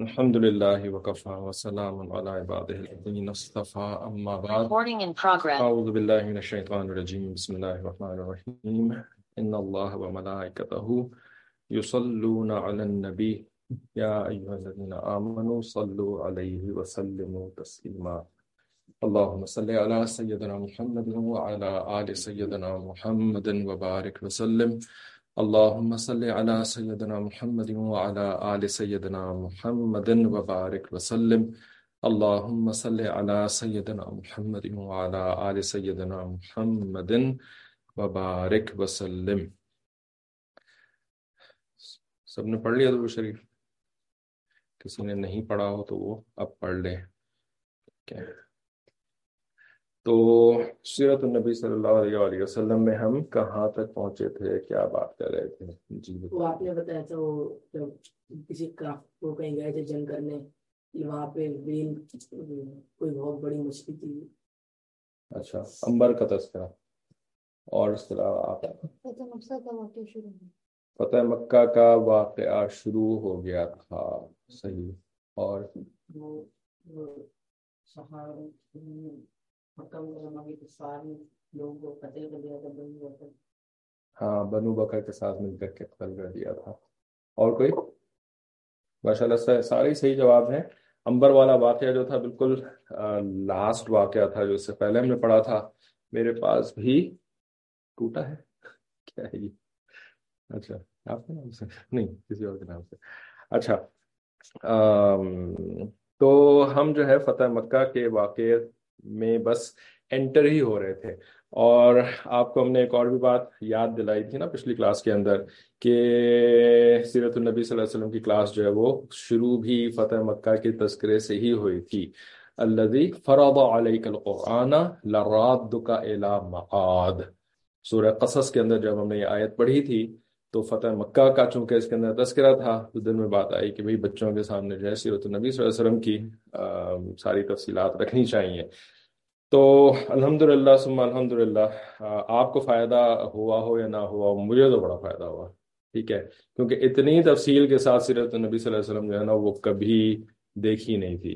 الحمد لله وكفى وسلام على عباده الذين اصطفى. أما بعد. أعوذ بالله من الشيطان الرجيم. بسم الله الرحمن الرحيم. إن الله وملائكته يصلون على النبي. يا أيها الذين آمنوا صلوا عليه وسلموا تسليما. اللهم صل على سيدنا محمد وعلى آل سيدنا محمد وبارك وسلم. اللهم صل على سيدنا محمد وعلى آل سيدنا محمد وبارك وسلم. اللهم صل على سيدنا محمد وعلى آل سيدنا محمد وبارك وسلم. سب نے پڑھ لیا درود شریف؟ کسی نے نہیں پڑھا ہو تو وہ اب پڑھ لے okay. تو سیرت النبی صلی اللہ علیہ وآلہ وسلم میں ہم کہاں تک پہنچے تھے؟ کیا بات کر رہے تھے؟ جی۔ وہ آپ نے بتایا تھا وہ جب کسی کا وہ کہیں گئے تھے جنگ کرنے وہاں پہ ویل کوئی بہت بڑی مچھلی تھی۔ اچھا امبر کا تذکرہ۔ اور اس طرح آپ فتح مکہ کا واقعہ شروع ہو گیا تھا۔ صحیح۔ اور ہاں بنو بکر کے ساتھ مل کر کے قتل کر دیا تھا۔ اور کوئی؟ ماشاء اللہ سارے ہی صحیح جواب ہیں۔ امبر والا واقعہ جو تھا، بالکل لاسٹ واقعہ تھا جو اس سے پہلے ہم نے پڑھا تھا۔ میرے پاس بھی ٹوٹا ہے؟ کیا ہے یہ؟ اچھا آپ کے نام سے؟ نہیں، کسی اور کے نام سے۔ اچھا تو ہم جو ہے، فتح مکہ کے واقعے میں بس انٹر ہی ہو رہے تھے۔ اور آپ کو ہم نے ایک اور بھی بات یاد دلائی تھی نا پچھلی کلاس کے اندر کہ سیرت النبی صلی اللہ علیہ وسلم کی کلاس جو ہے وہ شروع بھی فتح مکہ کے تذکرے سے ہی ہوئی تھی۔ الذي فرض عليك القرآن لرادك الى معاد سورہ قصص کے اندر جب ہم نے یہ آیت پڑھی تھی تو فتح مکہ کا چونکہ اس کے اندر تذکرہ تھا تو دن میں بات آئی کہ بھئی بچوں کے سامنے جو ہے سیرت النبی صلی اللہ علیہ وسلم کی ساری تفصیلات رکھنی چاہیے۔ تو الحمدللہ ثم الحمدللہ آ، آپ کو فائدہ ہوا ہو یا نہ ہوا ہو مجھے تو بڑا فائدہ ہوا ٹھیک ہے؟ کیونکہ اتنی تفصیل کے ساتھ سیرت النبی صلی اللہ علیہ وسلم جو ہے نا وہ کبھی دیکھی نہیں تھی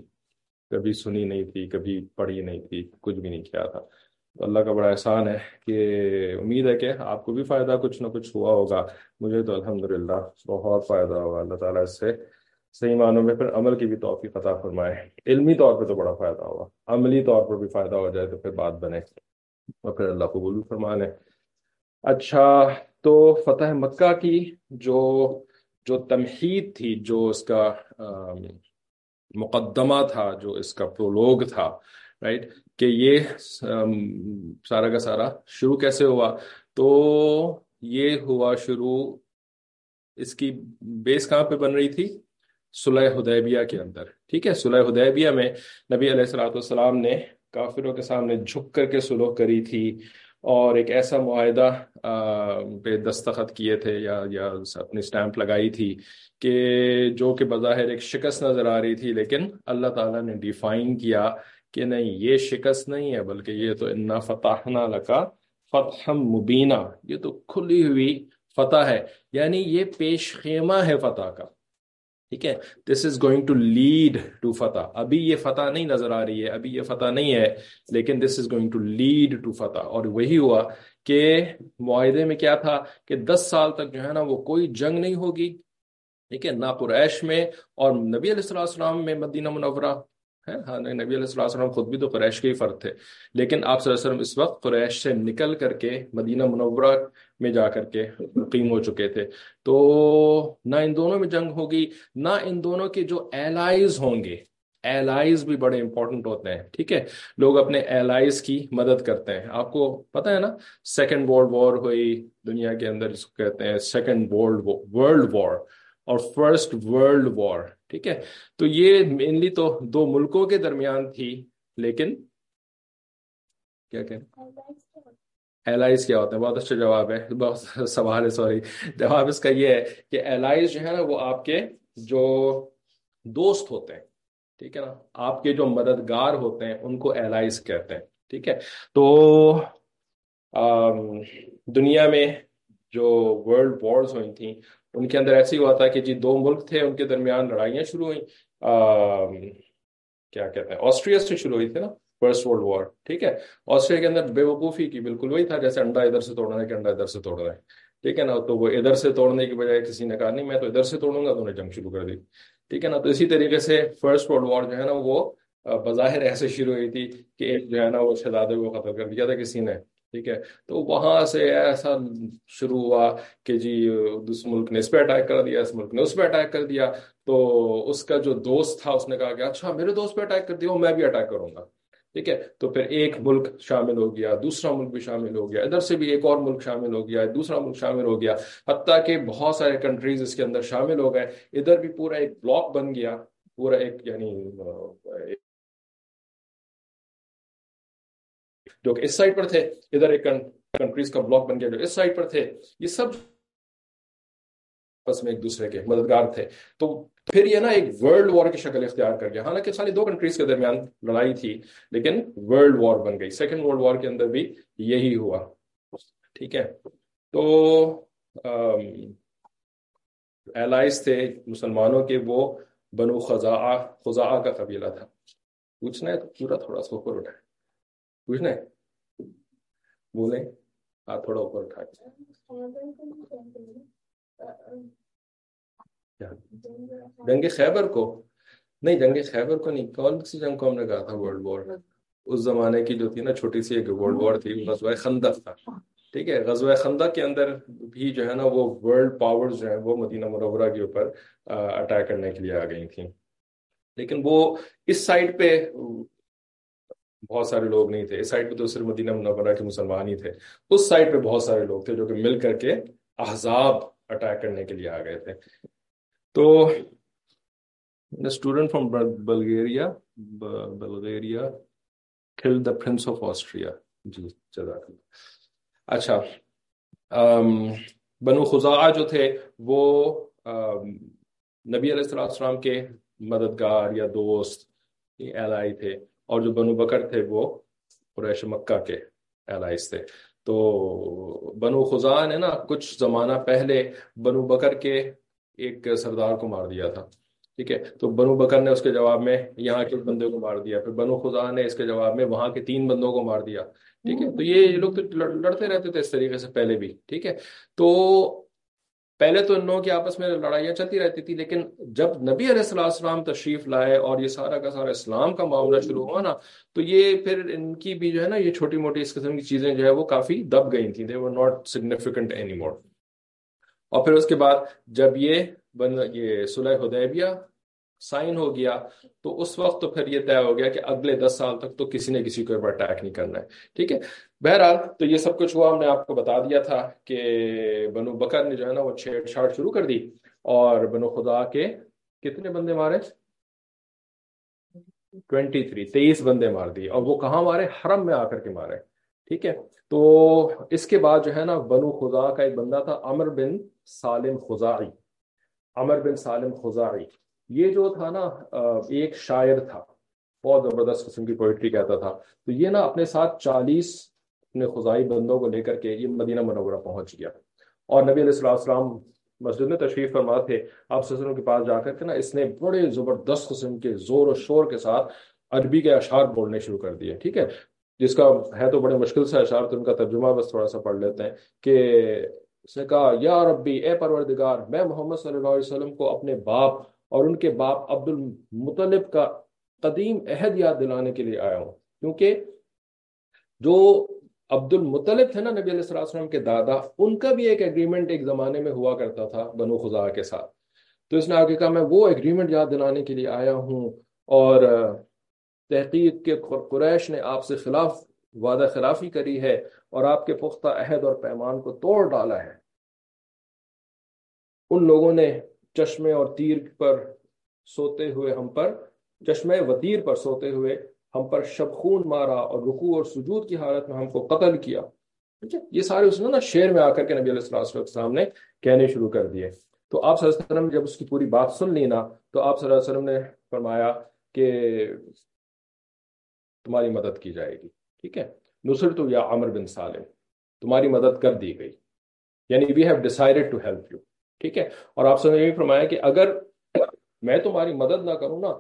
کبھی سنی نہیں تھی کبھی پڑھی نہیں تھی کچھ بھی نہیں کیا تھا۔ تو اللہ کا بڑا احسان ہے کہ امید ہے کہ آپ کو بھی فائدہ کچھ نہ کچھ ہوا ہوگا۔ مجھے تو الحمدللہ بہت فائدہ ہوگا۔ اللہ تعالیٰ اس سے صحیح معنوں میں پھر عمل کی بھی توفیق عطا فرمائے۔ علمی طور پہ تو بڑا فائدہ ہوگا۔ عملی طور پر بھی فائدہ ہو جائے تو پھر بات بنے۔ اور پھر اللہ قبول بھی فرما لے اچھا تو فتح مکہ کی جو جو تمہید تھی، جو اس کا مقدمہ تھا، جو اس کا پرولوگ تھا رائٹ کہ یہ سارا کا سارا شروع کیسے ہوا؟ تو یہ ہوا شروع اس کی بیس کہاں پہ بن رہی تھی؟ صلح حدیبیہ کے اندر، ٹھیک ہے؟ صلح حدیبیہ میں نبی علیہ الصلوۃ والسلام نے کافروں کے سامنے جھک کر کے صلح کری تھی اور ایک ایسا معاہدہ پہ دستخط کیے تھے یا یا اپنی سٹیمپ لگائی تھی کہ جو کہ بظاہر ایک شکست نظر آ رہی تھی، لیکن اللہ تعالیٰ نے ڈیفائن کیا کہ نہیں، یہ شکست نہیں ہے، بلکہ یہ تو انا فتحنا لکا فتح مبینہ یہ تو کھلی ہوئی فتح ہے۔ یعنی یہ پیش خیمہ ہے فتح کا۔ ٹھیک ہے؟ This is going to lead to فتح۔ ابھی یہ فتح نہیں نظر آ رہی ہے، ابھی یہ فتح نہیں ہے، لیکن this is going to lead to فتح۔ اور وہی ہوا کہ معاہدے میں کیا تھا کہ دس سال تک جو ہے نا وہ کوئی جنگ نہیں ہوگی۔ ٹھیک ہے؟ نہ قریش میں۔ اور نبی علیہ الصلوۃ والسلام میں مدینہ منورہ ہاں نبی علیہ الصلوۃ خود بھی تو قریش کے ہی فرد تھے۔ لیکن آپ صلی اللہ علیہ وسلم اس وقت قریش سے نکل کر کے مدینہ منورہ میں جا کر کے مقیم ہو چکے تھے۔ تو نہ ان دونوں میں جنگ ہوگی، نہ ان دونوں کے جو ایلائز ہوں گے ایلائز بھی بڑے امپورٹنٹ ہوتے ہیں۔ ٹھیک ہے؟ لوگ اپنے ایلائز کی مدد کرتے ہیں۔ آپ کو پتہ ہے نا سیکنڈ ورلڈ وار ہوئی، دنیا کے اندر جس کو کہتے ہیں سیکنڈ ورلڈ ورلڈ وار اور فرسٹ ورلڈ وار ٹھیک ہے؟ تو یہ مینلی تو دو ملکوں کے درمیان تھی لیکن کیا کہ ایلائز کیا ہوتے ہیں؟ بہت اچھا جواب ہے بہت سوال ہے سوری جواب اس کا یہ ہے کہ ایلائز جو ہے نا وہ آپ کے جو دوست ہوتے ہیں ٹھیک ہے نا؟ آپ کے جو مددگار ہوتے ہیں ان کو ایلائز کہتے ہیں ٹھیک ہے؟ تو دنیا میں جو ورلڈ وارز ہوئی تھیں ان کے اندر ایسے ہی ہوا تھا کہ جی دو ملک تھے، ان کے درمیان لڑائیاں شروع ہوئیں۔ کیا کہتے ہیں؟ آسٹریا سے شروع ہوئی تھی نا فرسٹ ورلڈ وار ٹھیک ہے؟ آسٹریا کے اندر بے وقوفی کی بالکل وہی تھا، جیسے انڈا ادھر سے توڑنا ہے کہ انڈا ادھر سے توڑ رہا ہے۔ ٹھیک ہے نا؟ تو وہ ادھر سے توڑنے کی بجائے کسی نے کہا، نہیں، میں تو ادھر سے توڑوں گا، تو انہیں جنگ شروع کر دی۔ ٹھیک ہے نا؟ تو اسی طریقے سے فرسٹ ورلڈ وار جو ہے نا، وہ بظاہر ایسے شروع ہوئی تھی کہ ایک جو ہے نا، وہ شہزادے کو قتل کر دیا تھا کسی نے۔ ٹھیک ہے؟ تو وہاں سے ایسا شروع ہوا کہ جی اس ملک نے اس پہ اٹیک کر دیا، اس ملک نے اس پہ اٹیک کر دیا۔ تو اس کا جو دوست تھا، اس نے کہا کہ اچھا میرے دوست پہ اٹیک کر دیا، میں بھی اٹیک کروں گا۔ ٹھیک ہے؟ تو پھر ایک ملک شامل ہو گیا، دوسرا ملک بھی شامل ہو گیا، ادھر سے بھی ایک اور ملک شامل ہو گیا، دوسرا ملک شامل ہو گیا۔ حتیٰ کہ بہت سارے کنٹریز اس کے اندر شامل ہو گئے۔ ادھر بھی پورا ایک بلاک بن گیا، پورا ایک یعنی جو کہ اس سائڈ پر تھے، ادھر ایک کنٹریز کا بلاک بن گیا جو اس سائڈ پر تھے۔ یہ سب میں ایک دوسرے کے مددگار تھے۔ تو پھر یہ نا ایک ورلڈ وار کی شکل اختیار کر گیا۔ حالانکہ ساری دو کنٹریز کے درمیان لڑائی تھی، لیکن ورلڈ وار بن گئی۔ سیکنڈ ورلڈ وار کے اندر بھی یہی ہوا۔ ٹھیک ہے۔ تو ایلائز تھے مسلمانوں کے، وہ بنو خزا خزا کا قبیلہ تھا۔ پوچھنا ہے تو پورا تھوڑا سا اوپر اٹھائے پوچھنا ہے۔ بولیں ہاتھ تھوڑا اوپر اٹھا کے جنگ خیبر کو نہیں جنگ خیبر کو نہیں کون سی جنگ کو ہم نے کہا تھا ورلڈ وار اس زمانے کی جو تھی نا چھوٹی سی ایک ورلڈ وار تھی غزوہ خندق تھا ٹھیک ہے غزوہ خندق کے اندر بھی جو ہے نا وہ ورلڈ پاور جو ہیں وہ مدینہ مرورہ کے اوپر اٹیک کرنے کے لیے آ گئی تھیں لیکن وہ اس سائڈ پہ بہت سارے لوگ نہیں تھے۔ اس سائڈ پہ تو صرف مدینہ منورہ کے مسلمان ہی تھے۔ اس سائڈ پہ بہت سارے لوگ تھے جو کہ مل کر کے احزاب اٹیک کرنے کے لیے آ گئے تھے۔ تو اسٹوڈنٹ فرام بلگیریا بلگیریا کل دا پرنس آف آسٹریا جی جزاک اللہ۔ اچھا بنو خزا جو تھے، وہ نبی علیہ السلام کے مددگار یا دوست ایلائی تھے۔ اور جو بنو بکر تھے وہ قریش مکہ کے ایلائز تھے۔ تو بنو خزا نے نا، کچھ زمانہ پہلے بنو بکر کے ایک سردار کو مار دیا تھا۔ ٹھیک ہے، تو بنو بکر نے اس کے جواب میں یہاں کے بندے کو مار دیا، پھر بنو خدا نے اس کے جواب میں وہاں کے تین بندوں کو مار دیا۔ ٹھیک ہے، تو یہ لوگ تو لڑتے رہتے تھے اس طریقے سے پہلے بھی۔ ٹھیک ہے، تو پہلے تو ان لوگوں کی آپس میں لڑائیاں چلتی رہتی تھی، لیکن جب نبی علیہ السلام السلام تشریف لائے اور یہ سارا کا سارا اسلام کا معاملہ شروع ہوا نا، تو یہ پھر ان کی بھی جو ہے نا، یہ چھوٹی موٹی اس قسم کی چیزیں جو ہے وہ کافی دب گئی تھیں they not significant anymore اور پھر اس کے بعد جب یہ بن، یہ صلح حدیبیہ سائن ہو گیا، تو اس وقت تو پھر یہ طے ہو گیا کہ اگلے دس سال تک تو کسی نے کسی کے اوپر اٹیک نہیں کرنا ہے، ٹھیک ہے؟ بہرحال تو یہ سب کچھ ہوا، ہم نے آپ کو بتا دیا تھا کہ بنو بکر نے جو ہے نا وہ چھیڑ چھاڑ شروع کر دی اور بنو خدا کے کتنے بندے مارے؟ ٹوینٹی تھری تیئیس بندے مار دیے اور وہ کہاں مارے؟ حرم میں آ کر کے مارے، ٹھیک ہے؟ تو اس کے بعد جو ہے نا بنو خدا کا ایک بندہ تھا امر بن سالم خزائی امر بن سالم خزائی یہ جو تھا نا ایک شاعر تھا، بہت زبردست قسم کی پوئٹری کہتا تھا۔ تو یہ نا اپنے ساتھ چالیس اپنے خزائی بندوں کو لے کر کے یہ مدینہ منورہ پہنچ گیا۔ اور نبی علیہ السلام مسجد میں تشریف فرما تھے۔ آپ کے پاس جا کر کے نا اس نے بڑے زبردست قسم کے زور و شور کے ساتھ عربی کے اشعار بولنے شروع کر دیے، ٹھیک ہے؟ جس کا ہے تو بڑے مشکل سے اشعار، تو ان کا ترجمہ بس تھوڑا سا پڑھ لیتے ہیں کہ اس نے کہا، یا ربی، اے پروردگار، میں محمد صلی اللہ علیہ وسلم کو اپنے باپ اور ان کے باپ عبد المطلب کا قدیم عہد یاد دلانے کے لیے آیا ہوں۔ کیونکہ جو عبد المطلب تھے نا نبی علیہ السلام کے دادا، ان کا بھی ایک ایگریمنٹ ایک زمانے میں ہوا کرتا تھا بنو خدا کے ساتھ۔ تو اس نے آگے کہا، میں وہ ایگریمنٹ یاد دلانے کے لیے آیا ہوں اور تحقیق کے قریش نے آپ سے خلاف، وعدہ خلافی کری ہے اور آپ کے پختہ عہد اور پیمان کو توڑ ڈالا ہے۔ ان لوگوں نے چشمے اور تیر پر سوتے ہوئے ہم پر، چشمے و تیر پر سوتے ہوئے ہم پر شب خون مارا اور رکوع اور سجود کی حالت میں ہم کو قتل کیا۔ یہ سارے اس نے نا شیر میں آ کر کے نبی علیہ السلام نے کہنے شروع کر دیے۔ تو آپ صلی اللہ علیہ وسلم جب اس کی پوری بات سن لی نا، تو آپ صلی اللہ علیہ وسلم نے فرمایا کہ تمہاری مدد کی جائے گی۔ ٹھیک ہے؟ نصر تو یا عمر بن سالم، تمہاری مدد کر دی گئی۔ یعنی we have decided to help you ٹھیک ہے؟ اور آپ سے یہ فرمایا کہ اگر میں تمہاری مدد نہ کروں نا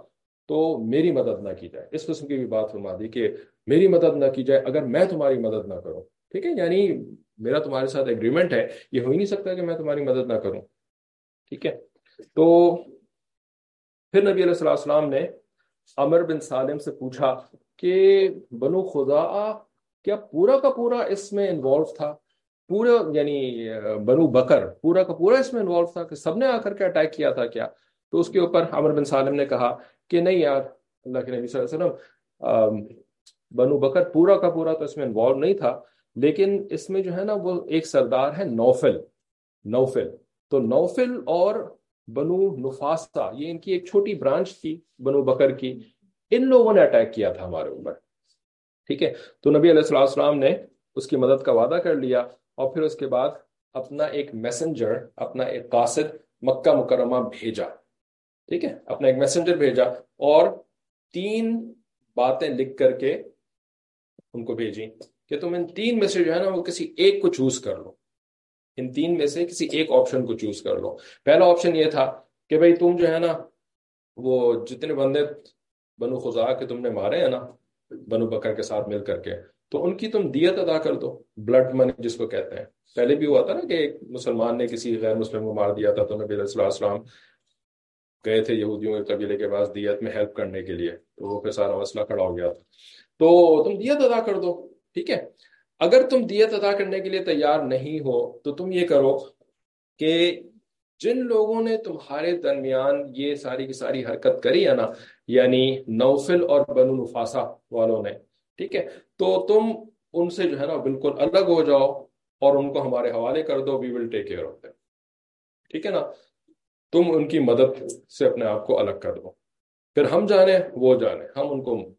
تو میری مدد نہ کی جائے۔ اس قسم کی بھی بات فرما دی کہ میری مدد نہ کی جائے اگر میں تمہاری مدد نہ کروں۔ ٹھیک ہے؟ یعنی میرا تمہارے ساتھ ایگریمنٹ ہے، یہ ہو ہی نہیں سکتا کہ میں تمہاری مدد نہ کروں۔ ٹھیک ہے؟ تو پھر نبی علیہ صلی السلام نے عمر بن سالم سے پوچھا کہ بنو خدا، کیا پورا کا پورا اس میں انوالو تھا؟ پورا یعنی بنو بکر، پورا کا پورا اس میں انوالو تھا کہ سب نے آ کر کے اٹیک کیا تھا کیا؟ تو اس کے اوپر عمر بن سالم نے کہا کہ نہیں یار، اللہ کے نبی صلی اللہ علیہ وسلم بنو بکر پورا کا پورا تو اس میں انوالو نہیں تھا، لیکن اس میں جو ہے نا وہ ایک سردار ہے نوفل نوفل۔ تو نوفل اور بنو نفاسا، یہ ان کی ایک چھوٹی برانچ تھی بنو بکر کی، ان لوگوں نے اٹیک کیا تھا ہمارے اوپر۔ ٹھیک ہے؟ تو نبی علیہ السلام نے اس کی مدد کا وعدہ کر لیا اور پھر اس کے بعد اپنا ایک میسنجر اپنا ایک قاصد مکہ مکرمہ بھیجا۔ ٹھیک ہے، اپنا ایک میسنجر بھیجا اور تین باتیں لکھ کر کے ان کو بھیجی کہ تم ان تین میں سے جو ہے نا وہ کسی ایک کو چوز کر لو۔ ان تین میں سے کسی ایک آپشن کو چوز کر لو۔ پہلا آپشن یہ تھا کہ بھائی تم جو ہے نا وہ جتنے بندے بنو خزا کے تم نے مارے ہیں نا، بنو بکر کے ساتھ مل کر کے، تو ان کی تم دیت ادا کر دو بلڈ منی جس کو کہتے ہیں۔ پہلے بھی ہوا تھا نا کہ ایک مسلمان نے کسی غیر مسلم کو مار دیا تھا، تو نبی علیہ السلام گئے تھے یہودیوں کے قبیلے کے پاس دیت میں ہیلپ کرنے کے لیے، تو وہ پھر سارا مسئلہ کھڑا ہو گیا تھا۔ تو تم دیت ادا کر دو، ٹھیک ہے؟ اگر تم دیت ادا کرنے کے لیے تیار نہیں ہو، تو تم یہ کرو کہ جن لوگوں نے تمہارے درمیان یہ ساری کی ساری حرکت کری ہے نا یعنی نوفل اور بنو نفاسا والوں نے، ٹھیک ہے؟ تو تم ان سے جو ہے نا بالکل الگ ہو جاؤ اور ان کو ہمارے حوالے کر دو وی ول ٹیک کیئر آف ٹھیک ہے نا؟ تم ان کی مدد سے اپنے آپ کو الگ کر دو۔ پھر ہم جانے وہ جانے۔ ہم ان کو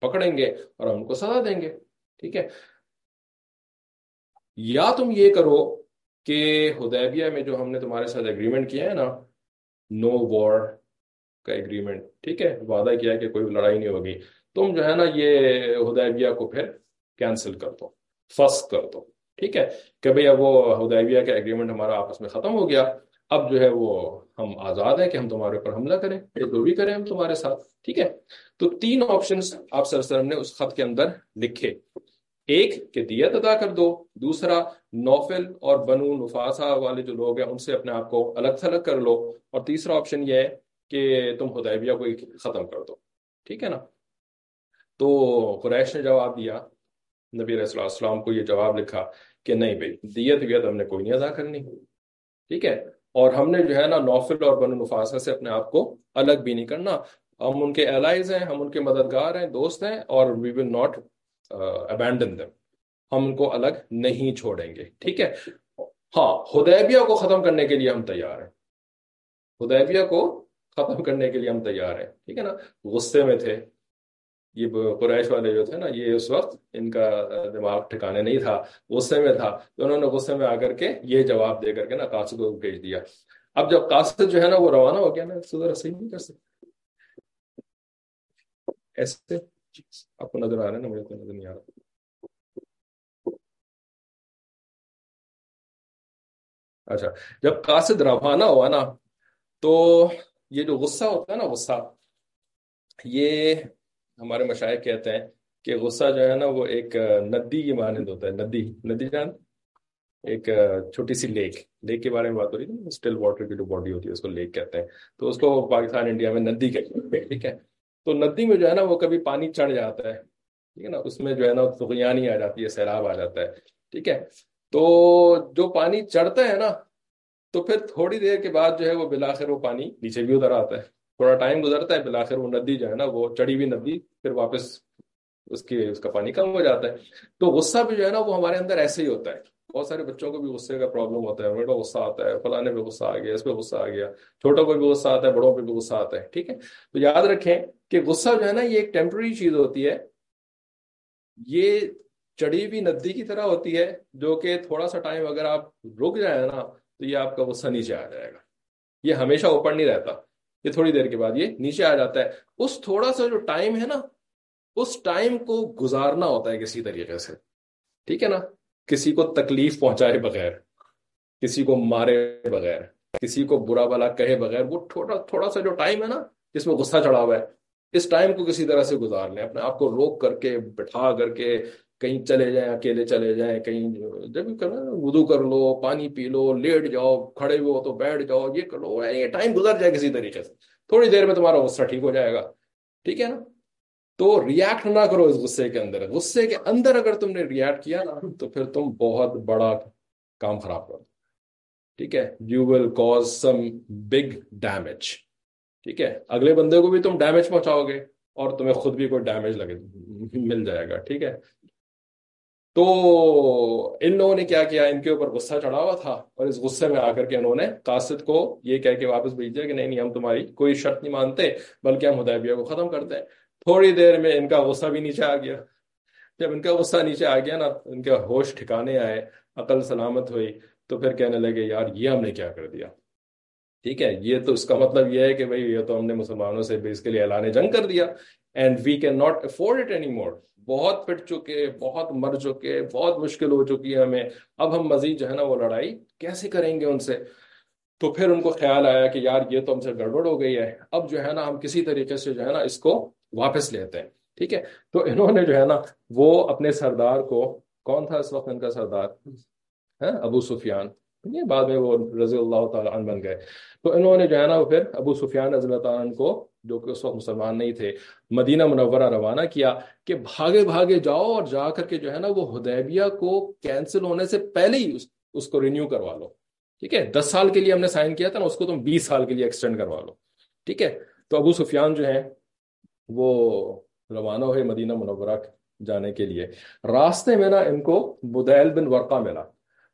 پکڑیں گے اور ہم ان کو سزا دیں گے۔ ٹھیک ہے؟ یا تم یہ کرو کہ ہدیبیہ میں جو ہم نے تمہارے ساتھ اگریمنٹ کیا ہے نا نو وار کا اگریمنٹ ٹھیک ہے؟ وعدہ کیا کہ کوئی لڑائی نہیں ہوگی۔ تم جو ہے نا، یہ ہدیبیہ کو پھر کینسل کر دو فس کر دو۔ ٹھیک ہے؟ کہ بھئی اب وہ ہدیبیہ کا اگریمنٹ ہمارا آپس میں ختم ہو گیا۔ اب جو ہے وہ ہم آزاد ہیں کہ ہم تمہارے اوپر حملہ کریں جو بھی کریں ہم تمہارے ساتھ، ٹھیک ہے؟ تو تین آپشنز آپ سر نے اس خط کے اندر لکھے۔ ایک، کہ دیت ادا کر دو۔ دوسرا، نوفل اور بنو نفاسا والے جو لوگ ہیں، ان سے اپنے آپ کو الگ تھلگ کر لو۔ اور تیسرا آپشن یہ ہے کہ تم خدیبیہ کو ختم کر دو۔ ٹھیک ہے نا؟ تو قریش نے جواب دیا۔ نبی علیہ اللہ السلام کو یہ جواب لکھا کہ نہیں بھائی، دیت ویت ہم نے کوئی نہیں ادا کرنی۔ ٹھیک ہے؟ اور ہم نے جو ہے نا نوفل اور بنو نفاسا سے اپنے آپ کو الگ بھی نہیں کرنا۔ ہم ان کے الائز ہیں، ہم ان کے مددگار ہیں، دوست ہیں اور وی ول ناٹ ابینڈن دم ہم ان کو الگ نہیں چھوڑیں گے، ٹھیک ہے؟ ہاں ہدیبیہ کو ختم کرنے کے لیے ہم تیار ہیں۔ ہدیبیہ کو ختم کرنے کے لیے ہم تیار ہیں، ٹھیک ہے نا؟ غصے میں تھے۔ یہ قریش والے جو تھے نا، یہ اس وقت ان کا دماغ ٹھکانے نہیں تھا، غصے میں تھا، تو انہوں نے غصے میں آ کر کے یہ جواب دے کر کے نا قاصد کو بھیج دیا۔ اب جب قاصد جو ہے نا وہ روانہ ہو گیا نا صحیح نہیں کر سکتے ایسے آپ کو نظر آ رہا ہے نا، مجھے نظر نہیں آ رہا۔ اچھا جب قاصد روانہ ہوا نا، تو یہ جو غصہ ہوتا ہے نا، غصہ، یہ ہمارے مشاہد کہتے ہیں کہ غصہ جو ہے نا وہ ایک ندی کی مانند ہوتا ہے، ندی ندی جان، ایک چھوٹی سی لیک لیک کے بارے میں بات ہو رہی ہے اسٹل واٹر کی جو باڈی ہوتی ہے، اس کو لیک کہتے ہیں۔ تو اس کو پاکستان، انڈیا میں ندی کہتے ہیں، ٹھیک ہے۔ تو ندی میں جو ہے نا وہ کبھی پانی چڑھ جاتا ہے، ٹھیک ہے نا، اس میں جو ہے نا تغیانی آ جاتی ہے سیلاب آ جاتا ہے، ٹھیک ہے۔ تو جو پانی چڑھتا ہے نا، تو پھر تھوڑی دیر کے بعد جو ہے وہ بلاخر وہ پانی نیچے بھی ادھر آتا ہے۔ تھوڑا ٹائم گزرتا ہے بلاخر وہ ندی جو ہے نا، وہ چڑھی ہوئی ندی پھر واپس اس کی، اس کا پانی کم ہو جاتا ہے۔ تو غصہ بھی جو ہے نا، وہ ہمارے اندر ایسے ہی ہوتا ہے۔ بہت سارے بچوں کو بھی غصے کا پرابلم ہوتا ہے۔ بیٹا غصہ آتا ہے فلانے پہ غصہ آ گیا، اس پہ غصہ آ گیا، چھوٹوں کو بھی غصہ آتا ہے، بڑوں پہ بھی غصہ آتا ہے۔ ٹھیک ہے؟ تو یاد رکھیں کہ غصہ جو ہے نا، یہ ایک ٹیمپرری چیز ہوتی ہے۔ یہ چڑھی ہوئی ندی کی طرح ہوتی ہے، جو کہ تھوڑا سا ٹائم اگر آپ رک جائیں نا، تو یہ آپ کا غصہ نیچے آ جائے گا۔ یہ ہمیشہ اوپر نہیں رہتا۔ یہ تھوڑی دیر کے بعد یہ نیچے آ جاتا ہے۔ اس تھوڑا سا جو ٹائم ہے نا، اس ٹائم کو گزارنا ہوتا ہے کسی طریقے سے۔ ٹھیک ہے نا؟ کسی کو تکلیف پہنچائے بغیر، کسی کو مارے بغیر، کسی کو برا بلا کہے بغیر، وہ تھوڑا تھوڑا سا جو ٹائم ہے نا، جس میں غصہ چڑھا ہوا ہے، اس ٹائم کو کسی طرح سے گزار لیں، اپنے آپ کو روک کر کے، بٹھا کر کے کہیں چلے جائیں، اکیلے چلے جائیں، کہیں جب وضو کر لو، پانی پی لو، لیٹ جاؤ، کھڑے ہو تو بیٹھ جاؤ، یہ کر لو، یہ ٹائم گزر جائے کسی طریقے سے۔ تھوڑی دیر میں تمہارا غصہ ٹھیک ہو جائے گا۔ ٹھیک ہے نا؟ تو ریئیکٹ نہ کرو اس غصے کے اندر۔ غصے کے اندر اگر تم نے ریئیکٹ کیا نا، تو پھر تم بہت بڑا کام خراب کرو۔ ٹھیک ہے؟ You will cause some big damage ٹھیک ہے؟ اگلے بندے کو بھی تم ڈیمیج پہنچاؤ گے اور تمہیں خود بھی کوئی ڈیمیج لگے، مل جائے گا۔ ٹھیک ہے؟ تو ان لوگوں نے کیا کیا؟ ان کے اوپر غصہ چڑھا ہوا تھا اور اس غصے میں آ کر کے انہوں نے قاصد کو یہ کہہ کے واپس بھیج دیا کہ نہیں نہیں، ہم تمہاری کوئی شرط نہیں مانتے، بلکہ ہم ہدایبیہ کو ختم کرتے ہیں۔ تھوڑی دیر میں ان کا غصہ بھی نیچے آ گیا۔ جب ان کا غصہ نیچے آ گیا نا، ان کے ہوش ٹھکانے آئے، عقل سلامت ہوئی، تو پھر کہنے لگے، یار، یہ ہم نے کیا کر دیا؟ ٹھیک ہے، یہ تو اس کا مطلب یہ ہے کہ بھائی یہ تو ہم نے مسلمانوں سے بیسکلی اعلان جنگ کر دیا and we can not afford it anymore بہت پٹ چکے، بہت مر چکے، بہت مشکل ہو چکی ہے ہمیں۔ اب ہم مزید جو ہے نا وہ لڑائی کیسے کریں گے ان سے؟ تو پھر ان کو خیال آیا کہ یار یہ تو ہم سے گڑبڑ ہو گئی ہے۔ اب جو ہے نا ہم کسی طریقے سے جو ہے نا اس کو واپس لیتے ہیں، ٹھیک ہے؟ تو انہوں نے جو ہے نا وہ اپنے سردار کو، کون تھا اس وقت ان کا سردار؟ ہاں، ابو سفیان۔ بعد میں وہ رضی اللہ تعالیٰ عنہ بن گئے۔ تو انہوں نے جو ہے نا وہ پھر ابو سفیان رضی اللہ تعالیٰ عنہ کو جو کہ اس وقت مسلمان نہیں تھے مدینہ منورہ روانہ کیا کہ بھاگے بھاگے جاؤ اور جا کر کے جو ہے نا وہ حدیبیہ کو کینسل ہونے سے پہلے ہی اس, اس کو رینیو کروا لو۔ ٹھیک ہے؟ دس سال کے لیے ہم نے سائن کیا تھا نا اس کو تم بیس سال کے لیے ایکسٹینڈ کروا لو۔ ٹھیک ہے؟ تو ابو سفیان جو ہے وہ روانہ ہوئے مدینہ منورہ جانے کے لیے۔ راستے میں نا ان کو بدیل بن ورقہ ملا۔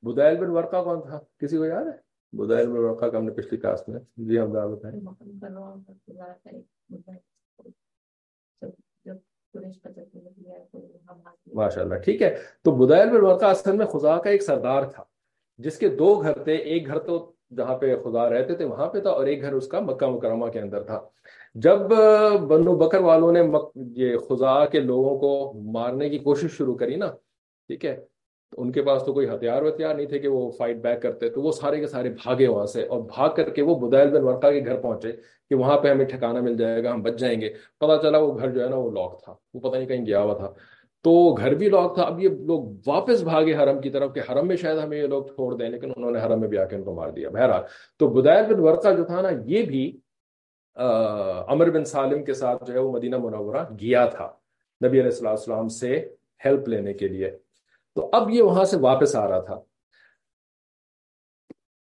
بدیل بن ورقہ کون تھا؟ کسی کو یاد ہے؟ بدیل بن ورقہ کا ہم نے پچھلی کلاس میں۔ جی ہم بتائیں ماشاء اللہ، ٹھیک ہے۔ تو بدیل بن ورقہ اصل میں خدا کا ایک سردار تھا، جس کے دو گھر تھے۔ ایک گھر تو جہاں پہ خدا رہتے تھے، وہاں پہ تھا، اور ایک گھر اس کا مکہ مکرمہ کے اندر تھا۔ جب بنو بکر والوں نے یہ خدا کے لوگوں کو مارنے کی کوشش شروع کری نا، ٹھیک ہے ان کے پاس تو کوئی ہتھیار وتھیار نہیں تھے کہ وہ فائٹ بیک کرتے، تو وہ سارے کے سارے بھاگے وہاں سے۔ اور بھاگ کر کے وہ بدائل بن ورقا کے گھر پہنچے کہ وہاں پہ ہمیں ٹھکانا مل جائے گا، ہم بچ جائیں گے۔ پتا چلا وہ گھر جو ہے نا وہ لاک تھا، وہ پتہ نہیں کہیں گیا ہوا تھا۔ تو گھر بھی لاک تھا۔ اب یہ لوگ واپس بھاگے حرم کی طرف کہ حرم میں شاید ہمیں یہ لوگ چھوڑ دیں، لیکن انہوں نے حرم میں بھی آ کے ان کو مار دیا۔ بہرحال، تو بدائل بن ورقا جو تھا نا، یہ بھی عمر بن سالم کے ساتھ جو ہے وہ مدینہ منورہ گیا تھا نبی علیہ السلام سے ہیلپ لینے کے لیے۔ تو اب یہ وہاں سے واپس آ رہا تھا۔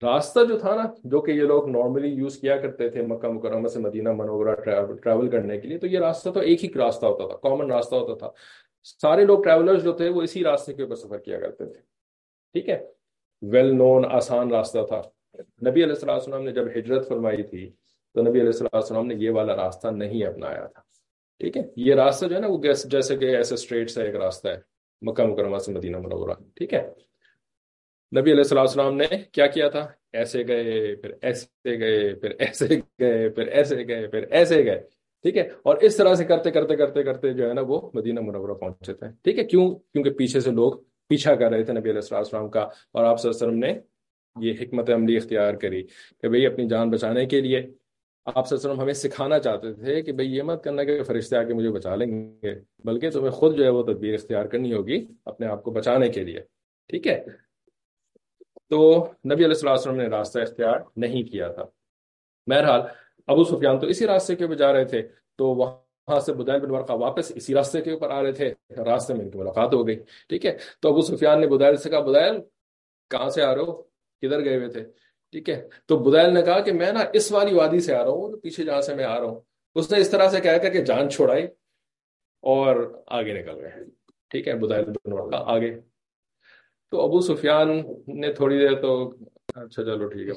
راستہ جو تھا نا، جو کہ یہ لوگ نارملی یوز کیا کرتے تھے مکہ مکرمہ سے مدینہ منورہ ٹریول کرنے کے لیے، تو یہ راستہ تو ایک ہی راستہ ہوتا تھا کامن راستہ ہوتا تھا۔ سارے لوگ ٹریولرز جو تھے وہ اسی راستے کے اوپر سفر کیا کرتے تھے۔ ٹھیک ہے؟ ویل نون آسان راستہ تھا۔ نبی علیہ السلام وسلم نے جب ہجرت فرمائی تھی، تو نبی علیہ السلام وسلم نے یہ والا راستہ نہیں اپنایا تھا۔ ٹھیک ہے؟ یہ راستہ جو ہے نا، وہ جیسے کہ ایسے اسٹریٹ سے ایک راستہ ہے۔ مکہ مکرمہ سے مدینہ منورہ۔ ٹھیک ہے۔ نبی علیہ السلام السلام نے کیا کیا تھا؟ ایسے گئے، پھر ایسے گئے، پھر ایسے گئے، پھر ایسے گئے، پھر ایسے گئے۔ ٹھیک ہے۔ اور اس طرح سے کرتے کرتے کرتے کرتے جو ہے نا وہ مدینہ منورہ پہنچے تھے۔ ٹھیک ہے۔ کیوں؟ کیونکہ پیچھے سے لوگ پیچھا کر رہے تھے نبی علیہ السلام کا۔ اور آپ صلی اللہ علیہ وسلم نے یہ حکمت عملی اختیار کری کہ بھئی اپنی جان بچانے کے لیے آپ صلی اللہ علیہ وسلم ہمیں سکھانا چاہتے تھے کہ بھئی یہ مت کرنا کہ فرشتے آ کے مجھے بچا لیں گے، بلکہ تمہیں خود جو ہے وہ تدبیر اختیار کرنی ہوگی اپنے آپ کو بچانے کے لیے۔ ٹھیک ہے؟ تو نبی علیہ السلام وسلم نے راستہ اختیار نہیں کیا تھا۔ بہرحال، ابو سفیان تو اسی راستے کے اوپر جا رہے تھے، تو وہاں سے بدائل بن ورقہ واپس اسی راستے کے اوپر آ رہے تھے۔ راستے میں ان کی ملاقات ہو گئی۔ ٹھیک ہے؟ تو ابو سفیان نے بدائل سے کہا بدائل کہاں سے آ رہے ہو؟ کدھر گئے ہوئے تھے؟ ٹھیک ہے؟ تو بدائل نے کہا کہ میں نا اس والی وادی سے آ رہا ہوں پیچھے جہاں سے میں آ رہا ہوں۔ اس نے اس طرح سے کہا کہ جان چھوڑائی اور آگے نکل گئے۔ ٹھیک ہے بدائل آگے۔ تو ابو سفیان نے تھوڑی دیر تو اچھا چلو ٹھیک ہے۔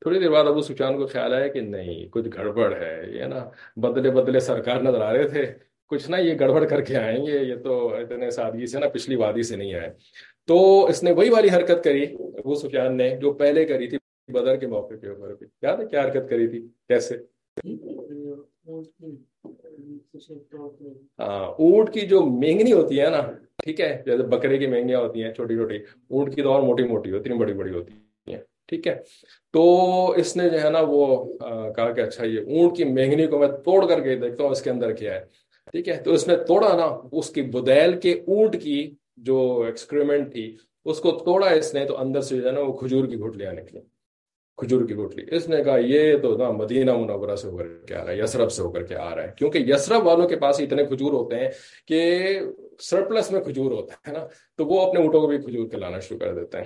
تھوڑی دیر بعد ابو سفیان کو خیال آیا کہ نہیں، کچھ گڑبڑ ہے۔ یہ نا بدلے بدلے سرکار نظر آ رہے تھے۔ کچھ نا یہ گڑبڑ کر کے آئیں گے، یہ تو اتنے سادگی سے نا پچھلی وادی سے نہیں آئے۔ تو اس نے وہی والی حرکت کری، ابو سفیان نے، جو پہلے کری تھی۔ بدر کے موقع کے اوپر بھی یاد ہے کیا حرکت کری تھی؟ کیسے؟ ہاں اونٹ کی جو مینگنی ہوتی ہے نا، ٹھیک ہے، جیسے بکرے کی مہنگیاں ہوتی ہیں، چھوٹی چھوٹی، اونٹ کی تو اور موٹی موٹی ہوتی ہیں، بڑی بڑی ہوتی ہیں، ٹھیک ہے۔ تو اس نے جو ہے نا، وہ کہا کہ اچھا یہ اونٹ کی مہنگنی کو میں توڑ کر کے دیکھتا ہوں، اس کے اندر کیا ہے، ٹھیک ہے۔ تو اس نے توڑا نا، اس کی بدیل کے اونٹ کی جو ایکسکریمنٹ تھی، اس کو توڑا اس نے، تو اندر سے جو ہے نا، وہ کھجور کی گھٹلیاں نکلی کھجور کی گھٹلی اس نے کہا، یہ تو نا مدینہ منورہ سے ہو کر کے آ رہا ہے یسرف سے ہو کر کے آ رہا ہے۔ کیونکہ یسرف والوں کے پاس اتنے کھجور ہوتے ہیں کہ سرپلس میں کھجور ہوتا ہے نا، تو وہ اپنے اونٹوں کو بھی کھجور کے لانا شروع کر دیتے ہیں۔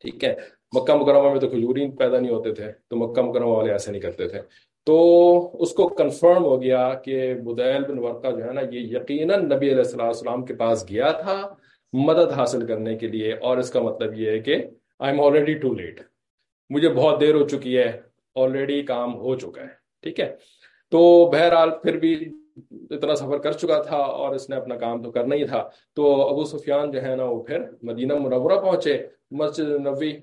ٹھیک ہے، مکہ مکرمہ میں تو کھجور ہی پیدا نہیں ہوتے تھے، تو مکہ مکرمہ والے ایسے نہیں کرتے تھے۔ تو اس کو کنفرم ہو گیا کہ بدیل بن ورقہ جو ہے نا، یہ یقیناً نبی علیہ السلام کے پاس گیا تھا مدد حاصل کرنے کے لیے۔ اور اس کا مطلب یہ ہے کہ I am already too late مجھے بہت دیر ہو چکی ہے آلریڈی کام ہو چکا ہے، ٹھیک ہے؟ تو بہرحال پھر بھی اتنا سفر کر چکا تھا اور اس نے اپنا کام تو کرنا ہی تھا۔ تو ابو سفیان جو ہے نا، وہ پھر مدینہ منورہ پہنچے، مسجد نبی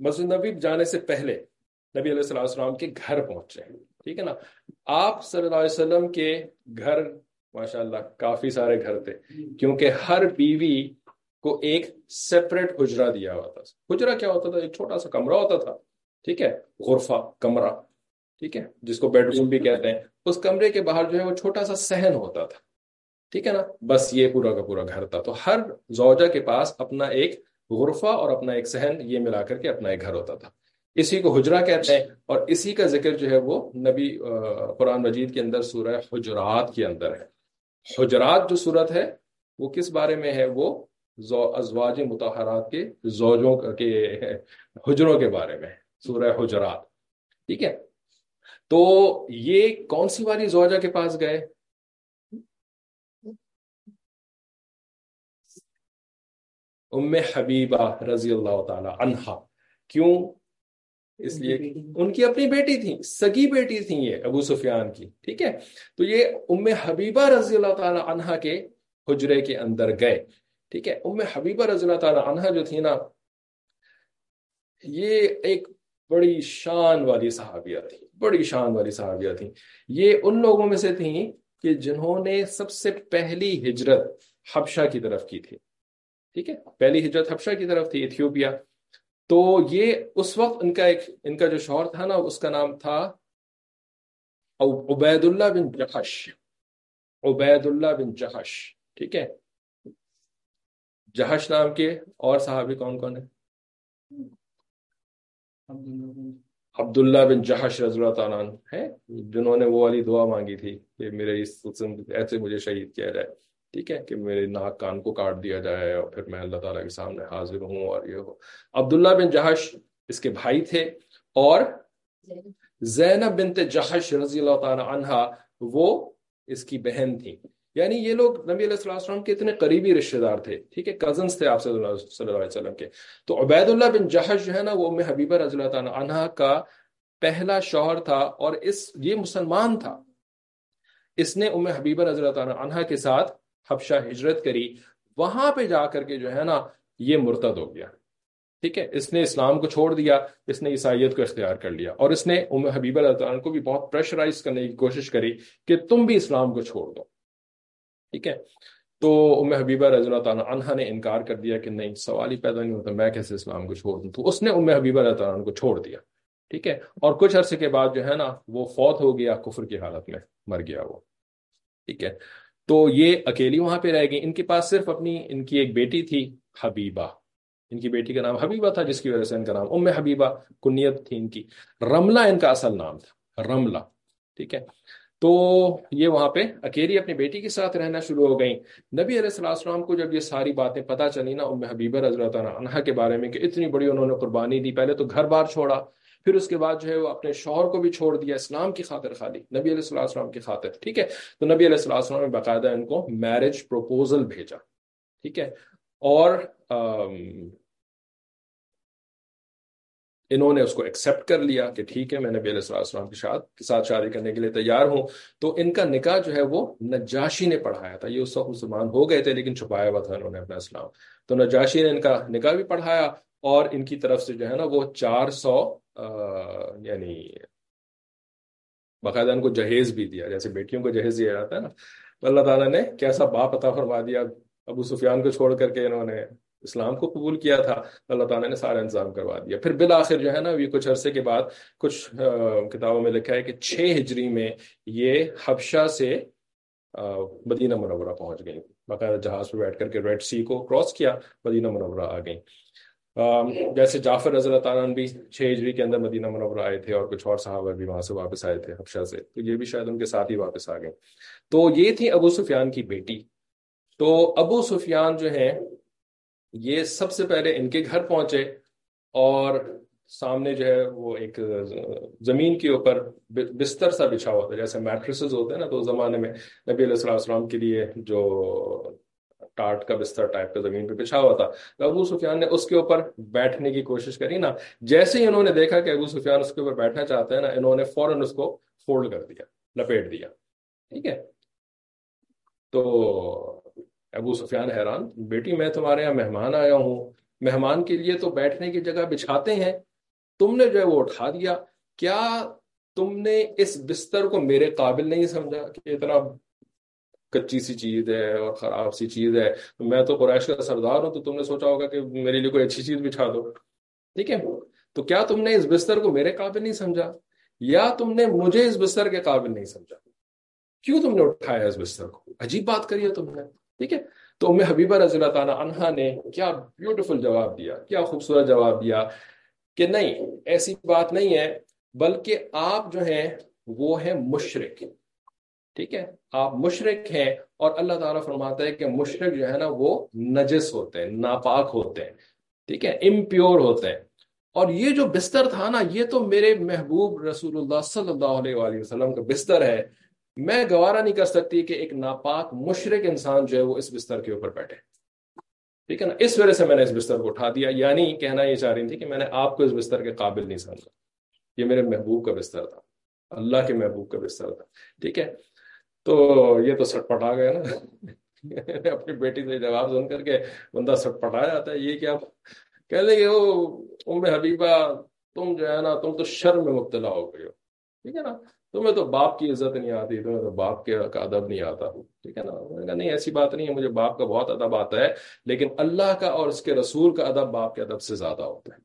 مسجد نبی جانے سے پہلے نبی علیہ السلام السلام کے گھر پہنچے، ٹھیک ہے نا؟ آپ صلی اللہ علیہ وسلم کے گھر ماشاء اللہ کافی سارے گھر تھے، کیونکہ ہر بیوی کو ایک سیپریٹ حجرا دیا ہوا تھا۔ حجرا کیا ہوتا تھا؟ ایک چھوٹا سا کمرہ ہوتا تھا، ٹھیک ہے؟ غرفہ، کمرہ، ٹھیک ہے؟ جس کو بیڈ روم بھی کہتے ہیں۔ اس کمرے کے باہر جو ہے وہ چھوٹا سا سہن ہوتا تھا، ٹھیک ہے نا؟ بس یہ پورا کا پورا گھر تھا۔ تو ہر زوجہ کے پاس اپنا ایک غرفہ اور اپنا ایک سہن یہ ملا کر کے اپنا ایک گھر ہوتا تھا۔ اسی کو حجرا کہتے ہیں اور اسی کا ذکر جو ہے وہ نبی قرآن مجید کے اندر سورہ حجرات کے اندر ہے۔ حجرات جو صورت ہے، وہ کس بارے میں ہے؟ وہ ازواج متحرات کے زوجوں کے حجروں کے بارے میں سورہ حجرات۔ ٹھیک ہے؟ تو یہ کون سی والی زوجہ کے پاس گئے؟ ام حبیبہ رضی اللہ تعالی عنہا۔ کیوں؟ اس لیے ان کی اپنی بیٹی تھی سگی بیٹی تھی یہ ابو سفیان کی۔ ٹھیک ہے؟ تو یہ ام حبیبہ رضی اللہ تعالی عنہا کے حجرے کے اندر گئے۔ ٹھیک ہے؟ ام حبیبہ رضی اللہ تعالی عنہا جو تھی نا، یہ ایک بڑی شان والی صحابیہ تھی، بڑی شان والی صحابیہ تھی۔ یہ ان لوگوں میں سے تھیں کہ جنہوں نے سب سے پہلی ہجرت حبشہ کی طرف کی تھی۔ ٹھیک ہے؟ پہلی ہجرت حبشہ کی طرف تھی ایتھیوپیا۔ تو یہ اس وقت ان کا ایک، ان کا جو شوہر تھا نا، اس کا نام تھا عبید اللہ بن جہش عبید اللہ بن جہش ٹھیک ہے؟ جہش نام کے اور صحابی کون کون ہے عبداللہ بن جہش رضی اللہ تعالیٰ ہے جنہوں نے وہ والی دعا مانگی تھی کہ میرے اس ایسے مجھے شہید کیا جائے، ٹھیک ہے، کہ میرے ناک کان کو کاٹ دیا جائے اور پھر میں اللہ تعالیٰ کے سامنے حاضر ہوں اور یہ ہو۔ عبداللہ بن جہش اس کے بھائی تھے اور زینب بنت جہش رضی اللہ تعالیٰ عنہ وہ اس کی بہن تھی یعنی یہ لوگ نبی علیہ السلام کے اتنے قریبی رشتہ دار تھے، ٹھیک ہے؟ کزنس تھے آپ صلی اللہ علیہ وسلم کے۔ تو عبید اللہ بن جہش جو ہے نا، وہ ام حبیبہ رضی اللہ تعالیٰ عنہ کا پہلا شوہر تھا اور اس، یہ مسلمان تھا۔ اس نے ام حبیبہ رضی اللہ تعالیٰ عنہ کے ساتھ حبشہ ہجرت کری۔ وہاں پہ جا کر کے جو ہے نا، یہ مرتد ہو گیا۔ ٹھیک ہے؟ اس نے اسلام کو چھوڑ دیا، اس نے عیسائیت کو اختیار کر لیا۔ اور اس نے ام حبیب اللہ تعالیٰ کو بھی بہت پریشرائز کرنے کی کوشش کری کہ تم بھی اسلام کو چھوڑ دو۔ ٹھیک ہے؟ تو ام حبیبہ رضی اللہ تعالیٰ عنہ نے انکار کر دیا کہ نہیں سوال ہی پیدا نہیں ہوتا میں کیسے اسلام کو چھوڑ دوں؟ تو اس نے ام حبیبہ رضی اللہ عنہ کو چھوڑ دیا، ٹھیک ہے؟ اور کچھ عرصے کے بعد جو ہے نا، وہ فوت ہو گیا، کفر کی حالت میں مر گیا وہ، ٹھیک ہے؟ تو یہ اکیلی وہاں پہ رہ گئی۔ ان کے پاس صرف اپنی، ان کی ایک بیٹی تھی، حبیبہ۔ ان کی بیٹی کا نام حبیبہ تھا، جس کی وجہ سے ان کا نام ام حبیبہ، کنیت تھی ان کی۔ رملہ ان کا اصل نام تھا، رملہ، ٹھیک ہے؟ تو یہ وہاں پہ اکیلی اپنی بیٹی کے ساتھ رہنا شروع ہو گئی نبی علیہ السلام کو جب یہ ساری باتیں پتہ چلی نا ام حبیبہ رضی اللہ عنہ کے بارے میں کہ اتنی بڑی انہوں نے قربانی دی، پہلے تو گھر بار چھوڑا، پھر اس کے بعد جو ہے وہ اپنے شوہر کو بھی چھوڑ دیا، اسلام کی خاطر خالی، نبی علیہ السلام السلام کی خاطر، ٹھیک ہے؟ تو نبی علیہ السلام السلام نے باقاعدہ ان کو میرج پروپوزل بھیجا، ٹھیک ہے؟ اور انہوں نے اس کو ایکسپٹ کر لیا کہ ٹھیک ہے، میں نبی علیہ السلام کے ساتھ شادی کرنے کے لیے تیار ہوں۔ تو ان کا نکاح جو ہے وہ نجاشی نے پڑھایا تھا۔ یہ اس وقت مسلمان ہو گئے تھے لیکن چھپایا ہوا تھا انہوں نے اپنا اسلام۔ تو نجاشی نے ان کا نکاح بھی پڑھایا اور ان کی طرف سے جو ہے نا وہ چار سو یعنی باقاعدہ ان کو جہیز بھی دیا۔ جیسے بیٹیوں کو جہیز دیا جاتا ہے نا۔ اللہ تعالیٰ نے کیسا باپ عطا فرما دیا۔ ابو سفیان کو چھوڑ کر کے انہوں نے اسلام کو قبول کیا تھا، اللہ تعالیٰ نے سارا انتظام کروا دیا۔ پھر بالآخر جو ہے نا، یہ کچھ عرصے کے بعد کچھ کتابوں میں لکھا ہے کہ چھ ہجری میں یہ حبشہ سے مدینہ منورہ پہنچ گئی باقاعدہ جہاز پہ بیٹھ کر کے ریڈ سی کو کراس کیا، مدینہ منورہ آ گئی جیسے جعفر رضی اللہ تعالیٰ بھی چھ ہجری کے اندر مدینہ منورہ آئے تھے اور کچھ اور صحابہ بھی وہاں سے واپس آئے تھے حبشہ سے، تو یہ بھی شاید ان کے ساتھ ہی واپس آ گئے۔ تو یہ تھی ابو سفیان کی بیٹی۔ تو ابو سفیان جو ہے یہ سب سے پہلے ان کے گھر پہنچے اور سامنے جو ہے وہ ایک زمین کے اوپر بستر سا بچھا ہوا تھا، جیسے میٹریسز ہوتے ہیں نا، تو زمانے میں نبی علیہ السلام کے لیے جو ٹاٹ کا بستر ٹائپ کا زمین پہ بچھا ہوا تھا ابو سفیان نے اس کے اوپر بیٹھنے کی کوشش کری نا۔ جیسے ہی انہوں نے دیکھا کہ ابو سفیان اس کے اوپر بیٹھنا چاہتے ہیں نا، انہوں نے فوراً اس کو فولڈ کر دیا، لپیٹ دیا، ٹھیک ہے۔ تو ابو سفیان حیران، بیٹی میں تمہارے یہاں مہمان آیا ہوں، مہمان کے لیے تو بیٹھنے کی جگہ بچھاتے ہیں، تم نے جو ہے وہ اٹھا دیا، کیا تم نے اس بستر کو میرے قابل نہیں سمجھا کہ اتنا کچی سی چیز ہے اور خراب سی چیز ہے؟ میں تو قریش کا سردار ہوں تو تم نے سوچا ہوگا کہ میرے لیے کوئی اچھی چیز بچھا دو۔ ٹھیک ہے، تو کیا تم نے اس بستر کو میرے قابل نہیں سمجھا؟ یا تم نے مجھے اس بستر کے قابل نہیں سمجھا؟ کیوں تم نے اٹھایا اس بستر کو؟ عجیب بات کری ہے تم نے۔ ٹھیک ہے؟ تو ام حبیبہ رضی اللہ تعالیٰ عنہ نے کیا بیوٹیفل جواب دیا، کیا خوبصورت جواب دیا کہ نہیں، ایسی بات نہیں ہے، بلکہ آپ جو ہیں وہ ہیں مشرق ٹھیک ہے؟ آپ مشرق ہیں اور اللہ تعالیٰ فرماتا ہے کہ مشرق جو ہے نا وہ نجس ہوتے ہیں، ناپاک ہوتے ہیں۔ ٹھیک ہے؟ امپیور ہوتے ہیں۔ اور یہ جو بستر تھا نا، یہ تو میرے محبوب رسول اللہ صلی اللہ علیہ وآلہ وسلم کا بستر ہے۔ میں گوارا نہیں کر سکتی کہ ایک ناپاک مشرق انسان جو ہے وہ اس بستر کے اوپر بیٹھے۔ ٹھیک ہے نا؟ اس وجہ سے میں نے اس بستر کو اٹھا دیا۔ یعنی کہنا یہ چاہ رہی تھی کہ میں نے آپ کو اس بستر کے قابل نہیں سمجھا۔ یہ میرے محبوب کا بستر تھا۔ اللہ کے محبوب کا بستر تھا۔ ٹھیک ہے؟ تو یہ تو سٹ پٹا گیا نا۔ اپنی بیٹی سے جواب سن کر کے بندہ سٹ پٹا جاتا ہے۔ یہ کیا کہہ لیں گے وہ ام حبیبہ، تم جو ہے نا، تم تو شرم میں مبتلا ہو گئی ہو۔ ٹھیک ہے نا؟ تمہیں تو باپ کی عزت نہیں آتی تمہیں تو باپ کے کا ادب نہیں آتا ٹھیک ہے نا؟ میں نے کہا نہیں، ایسی بات نہیں ہے، مجھے باپ کا بہت ادب آتا ہے، لیکن اللہ کا اور اس کے رسول کا ادب باپ کے ادب سے زیادہ ہوتا ہے۔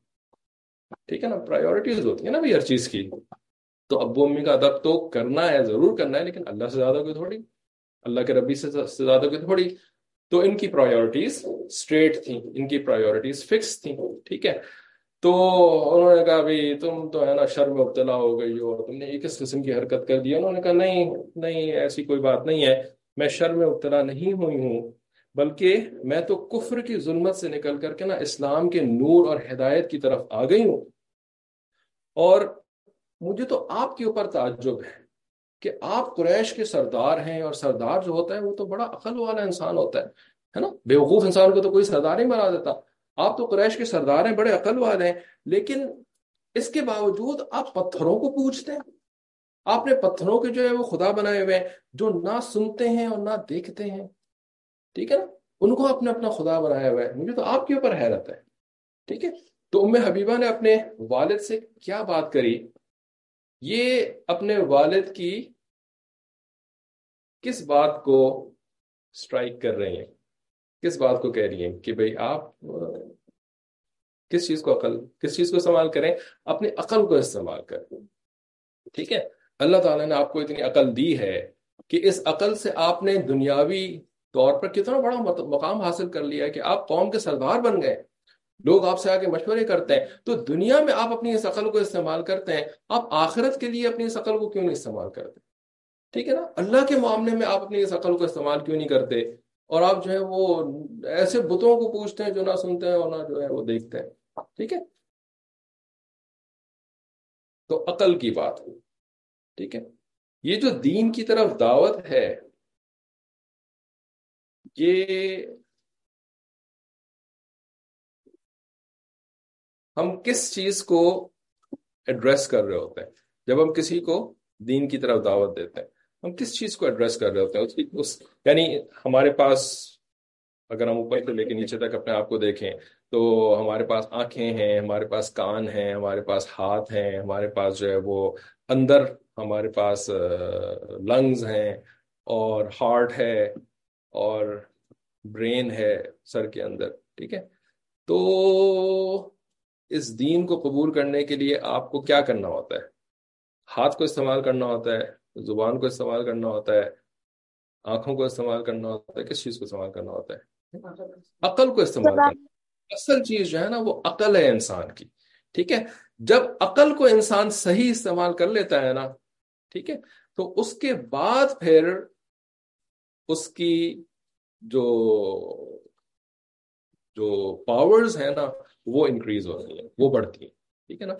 ٹھیک ہے نا؟ پرائیورٹیز ہوتی ہیں نا بھائی ہر چیز کی۔ تو ابو امی کا ادب تو کرنا ہے، ضرور کرنا ہے، لیکن اللہ سے زیادہ کوئی تھوڑی؟ اللہ کے ربی سے زیادہ کوئی تھوڑی؟ تو ان کی پرائیورٹیز اسٹریٹ تھیں، ان کی پرائیورٹیز فکس تھیں، ٹھیک ہے؟ تو انہوں نے کہا بھائی تم تو ہے نا شر میں مبتلا ہو گئی ہو تم نے کس قسم کی حرکت کر دی انہوں نے کہا نہیں نہیں، ایسی کوئی بات نہیں ہے۔ میں شر میں مبتلا نہیں ہوئی ہوں، بلکہ میں تو کفر کی ظلمت سے نکل کر کے نا اسلام کے نور اور ہدایت کی طرف آ گئی ہوں۔ اور مجھے تو آپ کے اوپر تعجب ہے کہ آپ قریش کے سردار ہیں اور سردار جو ہوتا ہے وہ تو بڑا عقل والا انسان ہوتا ہے نا؟ بیوقوف انسان کو تو کوئی سردار نہیں بنا دیتا۔ آپ تو قریش کے سردار ہیں، بڑے عقل والے ہیں، لیکن اس کے باوجود آپ پتھروں کو پوچھتے ہیں۔ آپ نے پتھروں کے جو ہے وہ خدا بنائے ہوئے ہیں، جو نہ سنتے ہیں اور نہ دیکھتے ہیں۔ ٹھیک ہے نا؟ ان کو اپنا اپنا خدا بنایا ہوا ہے۔ مجھے تو آپ کے اوپر حیرت ہے۔ ٹھیک ہے؟ تو ام حبیبہ نے اپنے والد سے کیا بات کری؟ یہ اپنے والد کی کس بات کو سٹرائک کر رہے ہیں؟ کس بات کو کہہ رہی ہیں کہ بھئی آپ، کس چیز کو عقل، کس چیز کو استعمال کریں؟ اپنی عقل کو استعمال کریں ٹھیک ہے؟ اللہ تعالیٰ نے آپ کو اتنی عقل دی ہے کہ اس عقل سے آپ نے دنیاوی طور پر کتنا بڑا مقام حاصل کر لیا ہے کہ آپ قوم کے سردار بن گئے۔ لوگ آپ سے آگے مشورے کرتے ہیں۔ تو دنیا میں آپ اپنی اس عقل کو استعمال کرتے ہیں۔ آپ آخرت کے لیے اپنی اس عقل کو کیوں نہیں استعمال کرتے؟ ٹھیک ہے نا؟ اللہ کے معاملے میں آپ اپنی اس عقل کو استعمال کیوں نہیں کرتے؟ اور آپ جو ہے وہ ایسے بتوں کو پوچھتے ہیں جو نہ سنتے ہیں اور نہ جو ہے وہ دیکھتے ہیں۔ ٹھیک ہے؟ تو عقل کی بات ٹھیک ہے؟ یہ جو دین کی طرف دعوت ہے، یہ ہم کس چیز کو ایڈریس کر رہے ہوتے ہیں؟ جب ہم کسی کو دین کی طرف دعوت دیتے ہیں۔ ہم کس چیز کو ایڈریس کر رہے ہوتے ہیں؟ اس یعنی ہمارے پاس اگر ہم اوپر سے لے کے نیچے تک اپنے آپ کو دیکھیں تو ہمارے پاس آنکھیں ہیں، ہمارے پاس کان ہیں، ہمارے پاس ہاتھ ہیں، ہمارے پاس جو ہے وہ اندر ہمارے پاس لنگز ہیں اور ہارٹ ہے اور برین ہے سر کے اندر، ٹھیک ہے؟ تو اس دین کو قبول کرنے کے لیے آپ کو کیا کرنا ہوتا ہے؟ ہاتھ کو استعمال کرنا ہوتا ہے زبان کو استعمال کرنا ہوتا ہے، آنکھوں کو استعمال کرنا ہوتا ہے، کس چیز کو استعمال کرنا ہوتا ہے؟ عقل کو استعمال کرنا اصل چیز جو ہے نا، وہ عقل ہے انسان کی، ٹھیک ہے؟ جب عقل کو انسان صحیح استعمال کر لیتا ہے نا، ٹھیک ہے؟ تو اس کے بعد پھر اس کی جو جو پاورز ہیں نا، وہ انکریز ہوتی ہیں، وہ بڑھتی ہیں، ٹھیک ہے نا؟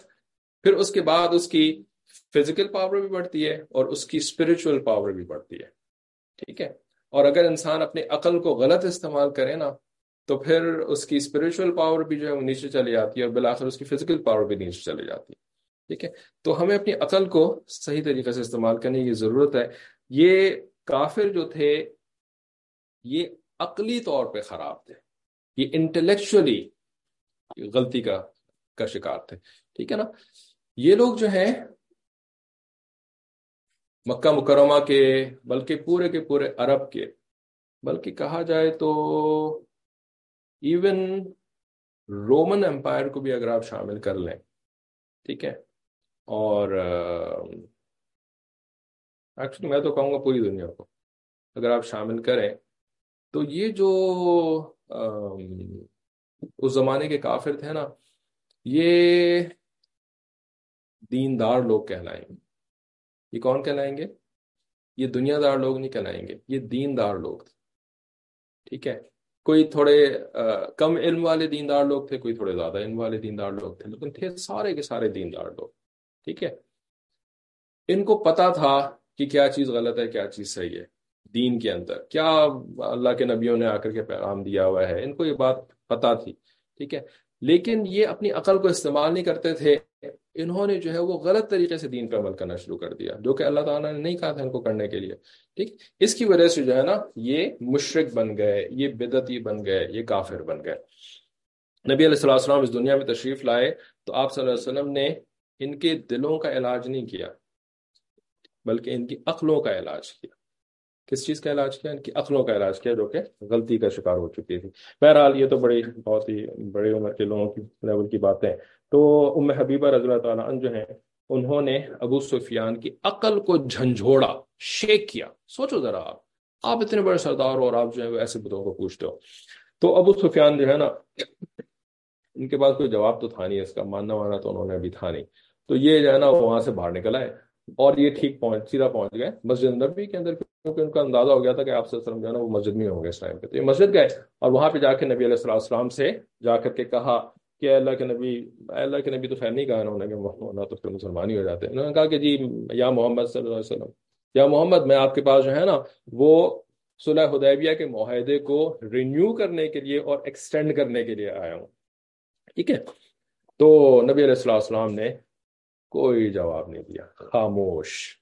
پھر اس کے بعد اس کی فزیکل پاور بھی بڑھتی ہے اور اس کی اسپرچل پاور بھی بڑھتی ہے۔ ٹھیک ہے؟ اور اگر انسان اپنی عقل کو غلط استعمال کرے نا، تو پھر اس کی اسپرچل پاور بھی جو ہے وہ نیچے چلی جاتی ہے اور بالآخر اس کی فزیکل پاور بھی نیچے چلی جاتی ہے۔ ٹھیک ہے؟ تو ہمیں اپنی عقل کو صحیح طریقے سے استعمال کرنے کی ضرورت ہے۔ یہ کافر جو تھے، یہ عقلی طور پہ خراب تھے۔ یہ انٹلیکچولی غلطی کا کا شکار تھے۔ ٹھیک ہے نا؟ یہ لوگ جو ہیں مکہ مکرمہ کے، بلکہ پورے کے پورے عرب کے۔ بلکہ کہا جائے تو ایون رومن امپائر کو بھی اگر آپ شامل کر لیں، ٹھیک ہے؟ اور ایکچولی میں تو کہوں گا پوری دنیا کو، اگر آپ شامل کریں۔ تو یہ جو اس زمانے کے کافر تھے نا، یہ دیندار لوگ کہلائیں۔ گے یہ کون کہلائیں گے؟ یہ دنیا دار لوگ نہیں کہلائیں گے، یہ دیندار لوگ تھے۔ ٹھیک ہے؟ کوئی تھوڑے کم علم والے دیندار لوگ تھے، کوئی تھوڑے زیادہ علم والے دیندار لوگ تھے، لیکن تھے سارے کے سارے دیندار لوگ۔ ٹھیک ہے؟ ان کو پتا تھا کہ کیا چیز غلط ہے، کیا چیز صحیح ہے۔ دین کے اندر کیا اللہ کے نبیوں نے آ کر کے پیغام دیا ہوا ہے، ان کو یہ بات پتا تھی۔ ٹھیک ہے؟ لیکن یہ اپنی عقل کو استعمال نہیں کرتے تھے۔ انہوں نے جو ہے وہ غلط طریقے سے دین پر عمل کرنا شروع کر دیا، جو کہ اللہ تعالیٰ نے نہیں کہا تھا ان کو کرنے کے لیے، ٹھیک؟ اس کی وجہ سے جو ہے نا، یہ مشرق بن گئے، یہ بدتی بن گئے، یہ کافر بن گئے۔ نبی علیہ السلام السلام اس دنیا میں تشریف لائے تو آپ صلی اللہ علیہ وسلم نے ان کے دلوں کا علاج نہیں کیا، بلکہ ان کی عقلوں کا علاج کیا۔ کس چیز کا علاج کیا؟ ان کی عقلوں کا علاج کیا، جو کہ غلطی کا شکار ہو چکی تھی۔ بہرحال یہ تو بڑی، بہت ہی بڑی عمر کے لوگوں کی، لیول کی باتیں تو ام حبیبہ رضی اللہ تعالیٰ عنہ جو ہیں، انہوں نے ابو سفیان کی عقل کو جھنجھوڑا، شیک کیا۔ سوچو ذرا آپ آپ اتنے بڑے سردار ہو اور آپ جو ہے ایسے بدوں کو پوچھتے ہو۔ تو ابو سفیان جو ہے نا، ان کے پاس کوئی جواب تو تھا نہیں، اس کا ماننا ماننا تو انہوں نے ابھی تھا نہیں۔ تو یہ جو ہے نا وہاں سے باہر نکل آئے اور یہ ٹھیک پہنچ، سیدھا پہنچ گئے مسجد نبی کے اندر کیونکہ ان کا اندازہ ہو گیا تھا کہ آپ سے جو ہے نا، وہ مسجد میں ہوں گے اس ٹائم پہ۔ تو یہ مسجد گئے اور وہاں پہ جا کے نبی علیہ السلام سے جا کر کے کہا کہ اللہ کے نبی، اللہ کے نبی تو خیر نہیں کہا انہوں نے کہ ہونا تو پھر مسلمان ہی ہو جاتے۔ ہیں انہوں نے کہا کہ جی یا محمد صلی اللہ علیہ وسلم۔ یا محمد، میں آپ کے پاس جو ہے نا، وہ صلح حدیبیہ کے معاہدے کو رینیو کرنے کے لیے اور ایکسٹینڈ کرنے کے لیے آیا ہوں۔ ٹھیک ہے؟ تو نبی علیہ السلام نے کوئی جواب نہیں دیا۔ خاموش۔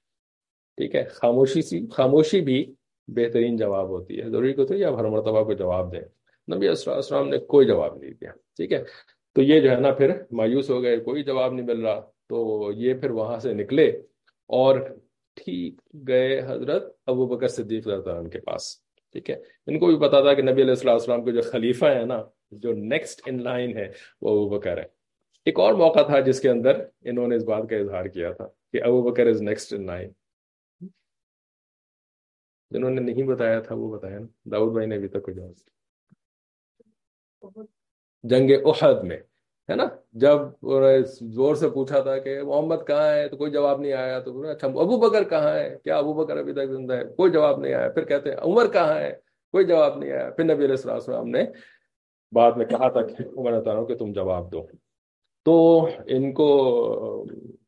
ٹھیک ہے؟ خاموشی سی، خاموشی بھی بہترین جواب ہوتی ہے۔ ضروری کو تو یا ہر مرتبہ کو جواب دیں۔ نبی علیہ السلام نے کوئی جواب نہیں دیا۔ ٹھیک ہے؟ تو یہ جو ہے نا پھر مایوس ہو گئے، کوئی جواب نہیں مل رہا، تو یہ پھر وہاں سے نکلے اور ٹھیک گئے حضرت ابو بکر صدیق عنہ کے پاس، ٹھیک ہے؟ ان کو بھی پتا تھا کہ نبی علیہ السلام السلام کے جو خلیفہ ہے نا، جو نیکسٹ ان لائن ہے، وہ ابو بکر ہے ایک اور موقع تھا جس کے اندر انہوں نے اس بات کا اظہار کیا تھا کہ ابو بکر از نیکسٹ ان لائن جنہوں نے نہیں بتایا تھا وہ بتایا نا داؤد بھائی نے ابھی تک کوئی جواب۔ جنگ احد میں، ہے نا؟ جب زور سے پوچھا تھا کہ محمد کہاں ہے، تو کوئی جواب نہیں آیا، تو اچھا ابو بکر کہاں ہے؟ کیا ابو بکر ابھی تک زندہ ہے؟ کوئی جواب نہیں آیا۔ پھر کہتے ہیں، عمر کہاں ہے؟ کوئی جواب نہیں آیا۔ پھر نبی علیہ السلام نے بعد میں کہا تھا کہ، عمر ہوں کہ تم جواب دو۔ تو ان کو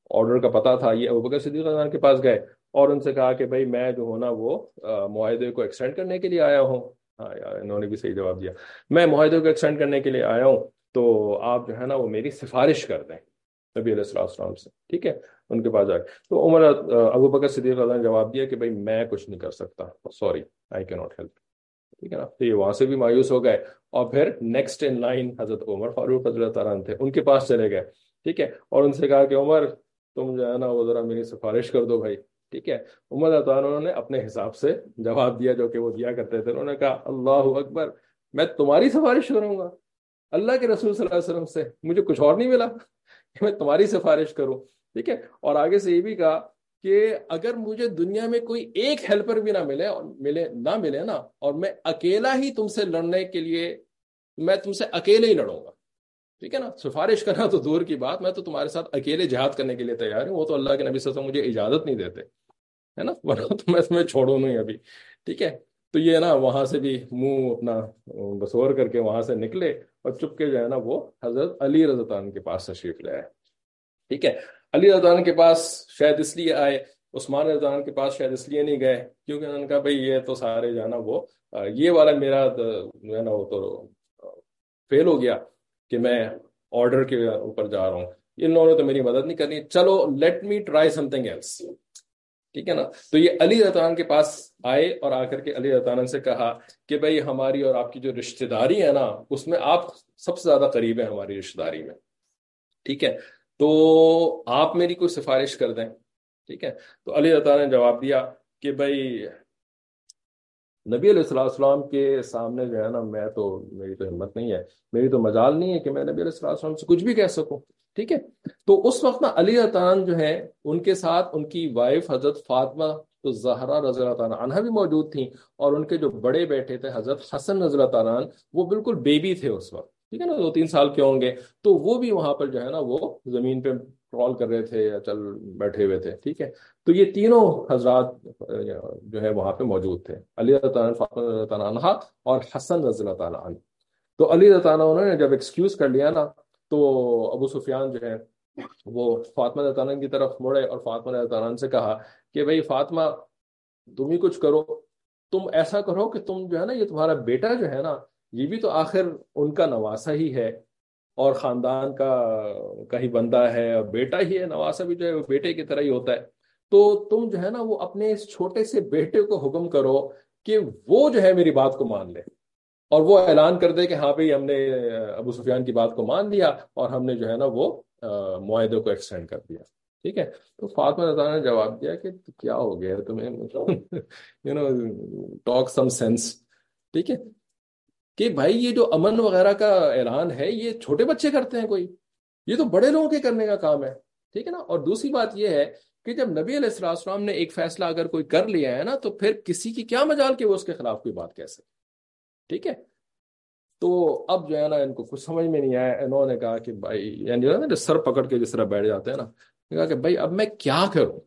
آرڈر کا پتا تھا، یہ ابو بکر صدیق کے پاس گئے اور ان سے کہا کہ بھائی، میں جو ہوں نا، وہ معاہدے کو ایکسٹینڈ کرنے کے لیے آیا ہوں۔ ہاں یار، انہوں نے بھی صحیح جواب دیا۔ میں معاہدے کو ایکسٹینڈ کرنے کے لیے آیا ہوں، تو آپ جو ہے نا وہ میری سفارش کر دیں نبی علیہ السلام السلام سے، ٹھیک ہے؟ ان کے پاس جا کے۔ تو عمر ابو بکر صدیق اللہ نے جواب دیا کہ بھائی میں کچھ نہیں کر سکتا، سوری آئی کی ناٹ ہیلپ ٹھیک ہے نا؟ تو یہ وہاں سے بھی مایوس ہو گئے۔ اور پھر نیکسٹ ان لائن حضرت عمر فاروق حضرت تھے، ان کے پاس چلے گئے، ٹھیک ہے؟ اور ان سے کہا کہ عمر، تم جو ہے نا وہ ذرا میری سفارش کر دو بھائی۔ ٹھیک ہے؟ عمر انہوں نے اپنے حساب سے جواب دیا جو کہ وہ دیا کرتے تھے۔ انہوں نے کہا، اللہ اکبر، میں تمہاری سفارش کروں گا۔ اللہ کے رسول صلی اللہ علیہ وسلم سے مجھے کچھ اور نہیں ملا کہ میں تمہاری سفارش کروں۔ ٹھیک ہے؟ اور آگے سے یہ بھی کہا کہ اگر مجھے دنیا میں کوئی ایک ہیلپر بھی نہ ملے اور ملے، نہ ملے نا، اور میں اکیلا ہی تم سے لڑنے کے لیے، میں تم سے اکیلے ہی لڑوں گا۔ ٹھیک ہے نا؟ سفارش کرنا تو دور کی بات، میں تو تمہارے ساتھ اکیلے جہاد کرنے کے لیے تیار ہوں، وہ تو اللہ کے نبی صلی اللہ علیہ وسلم مجھے اجازت نہیں دیتے، ہے نا؟ ورنہ تو میں تمہیں چھوڑوں نہیں ابھی، ٹھیک ہے؟ تو یہ نا، وہاں سے بھی منہ اپنا بسور کر کے وہاں سے نکلے اور چپ کے جو ہے نا، وہ حضرت علی رضان کے پاس تشریف لے آئے، ٹھیک ہے؟ علی رضان کے پاس شاید اس لیے آئے، عثمان رضان کے پاس شاید اس لیے نہیں گئے، کیونکہ انہوں نے کہا بھائی یہ تو سارے جو ہے نا، وہ یہ والا میرا جو ہے نا، وہ تو فیل ہو گیا۔ کہ میں آرڈر کے اوپر جا رہا ہوں۔ ان لوگوں نے تو میری مدد نہیں کرنی۔ چلو let me try something else ٹھیک ہے نا؟ تو یہ علی رضان کے پاس آئے اور آ کر کے علی رضان سے کہا کہ بھائی، ہماری اور آپ کی جو رشتہ داری ہے نا، اس میں آپ سب سے زیادہ قریب ہیں ہماری رشتہ داری میں۔ ٹھیک ہے؟ تو آپ میری کوئی سفارش کر دیں۔ ٹھیک ہے؟ تو علی رضا نے جواب دیا کہ بھائی نبی علیہ السلام کے سامنے جو ہے نا، میں تو، میری تو ہمت نہیں ہے، میری تو مجال نہیں ہے کہ میں نبی علیہ السلام سے کچھ بھی کہہ سکوں، ٹھیک ہے؟ تو اس وقت نا علی اطان جو ہے ان کے ساتھ ان کی وائف حضرت فاطمہ، تو زہرا رضی اللہ تعالیٰ عنہ بھی موجود تھیں، اور ان کے جو بڑے بیٹے تھے، حضرت حسن رضی اللہ تعالیٰ عنہ، وہ بالکل بیبی تھے اس وقت، ٹھیک ہے نا؟ دو تین سال کے ہوں گے، تو وہ بھی وہاں پر جو ہے نا، وہ زمین پہ کرال کر رہے تھے یا چل بیٹھے ہوئے تھے، ٹھیک ہے؟ تو یہ تینوں حضرات جو ہے وہاں پہ موجود تھے، علی اللہ تعالیٰ عنہ اور حسن رضی اللہ تعالیٰ عنہ۔ تو علی اللہ تعالیٰ انہوں نے جب ایکسکیوز کر لیا نا، تو ابو سفیان جو ہے وہ فاطمہ تعالیٰ کی طرف مڑے اور فاطمہ تعالیٰ سے کہا کہ بھائی فاطمہ، تم ہی کچھ کرو، تم ایسا کرو کہ تم جو ہے نا، یہ تمہارا بیٹا جو ہے نا، یہ بھی تو آخر ان کا نواسا ہی ہے۔ اور خاندان کا کہیں بندہ ہے اور بیٹا ہی ہے نواسا بھی جو ہے وہ بیٹے کی طرح ہی ہوتا ہے۔ تو تم جو ہے نا وہ اپنے اس چھوٹے سے بیٹے کو حکم کرو کہ وہ جو ہے میری بات کو مان لے۔ اور وہ اعلان کر دے کہ ہاں بھائی ہم نے ابو سفیان کی بات کو مان لیا اور ہم نے جو ہے نا وہ معاہدے کو ایکسٹینڈ کر دیا۔ ٹھیک ہے؟ تو فاطمہ رضا نے جواب دیا کہ کیا ہو گیا تمہیں؟ You know talk some sense ٹھیک ہے؟ کہ بھائی یہ جو امن وغیرہ کا اعلان ہے، یہ چھوٹے بچے کرتے ہیں کوئی۔ یہ تو بڑے لوگوں کے کرنے کا کام ہے، ٹھیک ہے نا؟ اور دوسری بات یہ ہے کہ جب نبی علیہ السلام نے ایک فیصلہ اگر کوئی کر لیا ہے نا، تو پھر کسی کی کیا مجال کہ وہ اس کے خلاف کوئی بات کہہ سکے؟ ٹھیک ہے؟ تو اب جو ہے نا، ان کو کچھ سمجھ میں نہیں آیا۔ انہوں نے کہا کہ بھائی یعنی نا سر پکڑ کے جس طرح بیٹھ جاتے ہیں نا کہا کہ بھائی، اب میں کیا کروں؟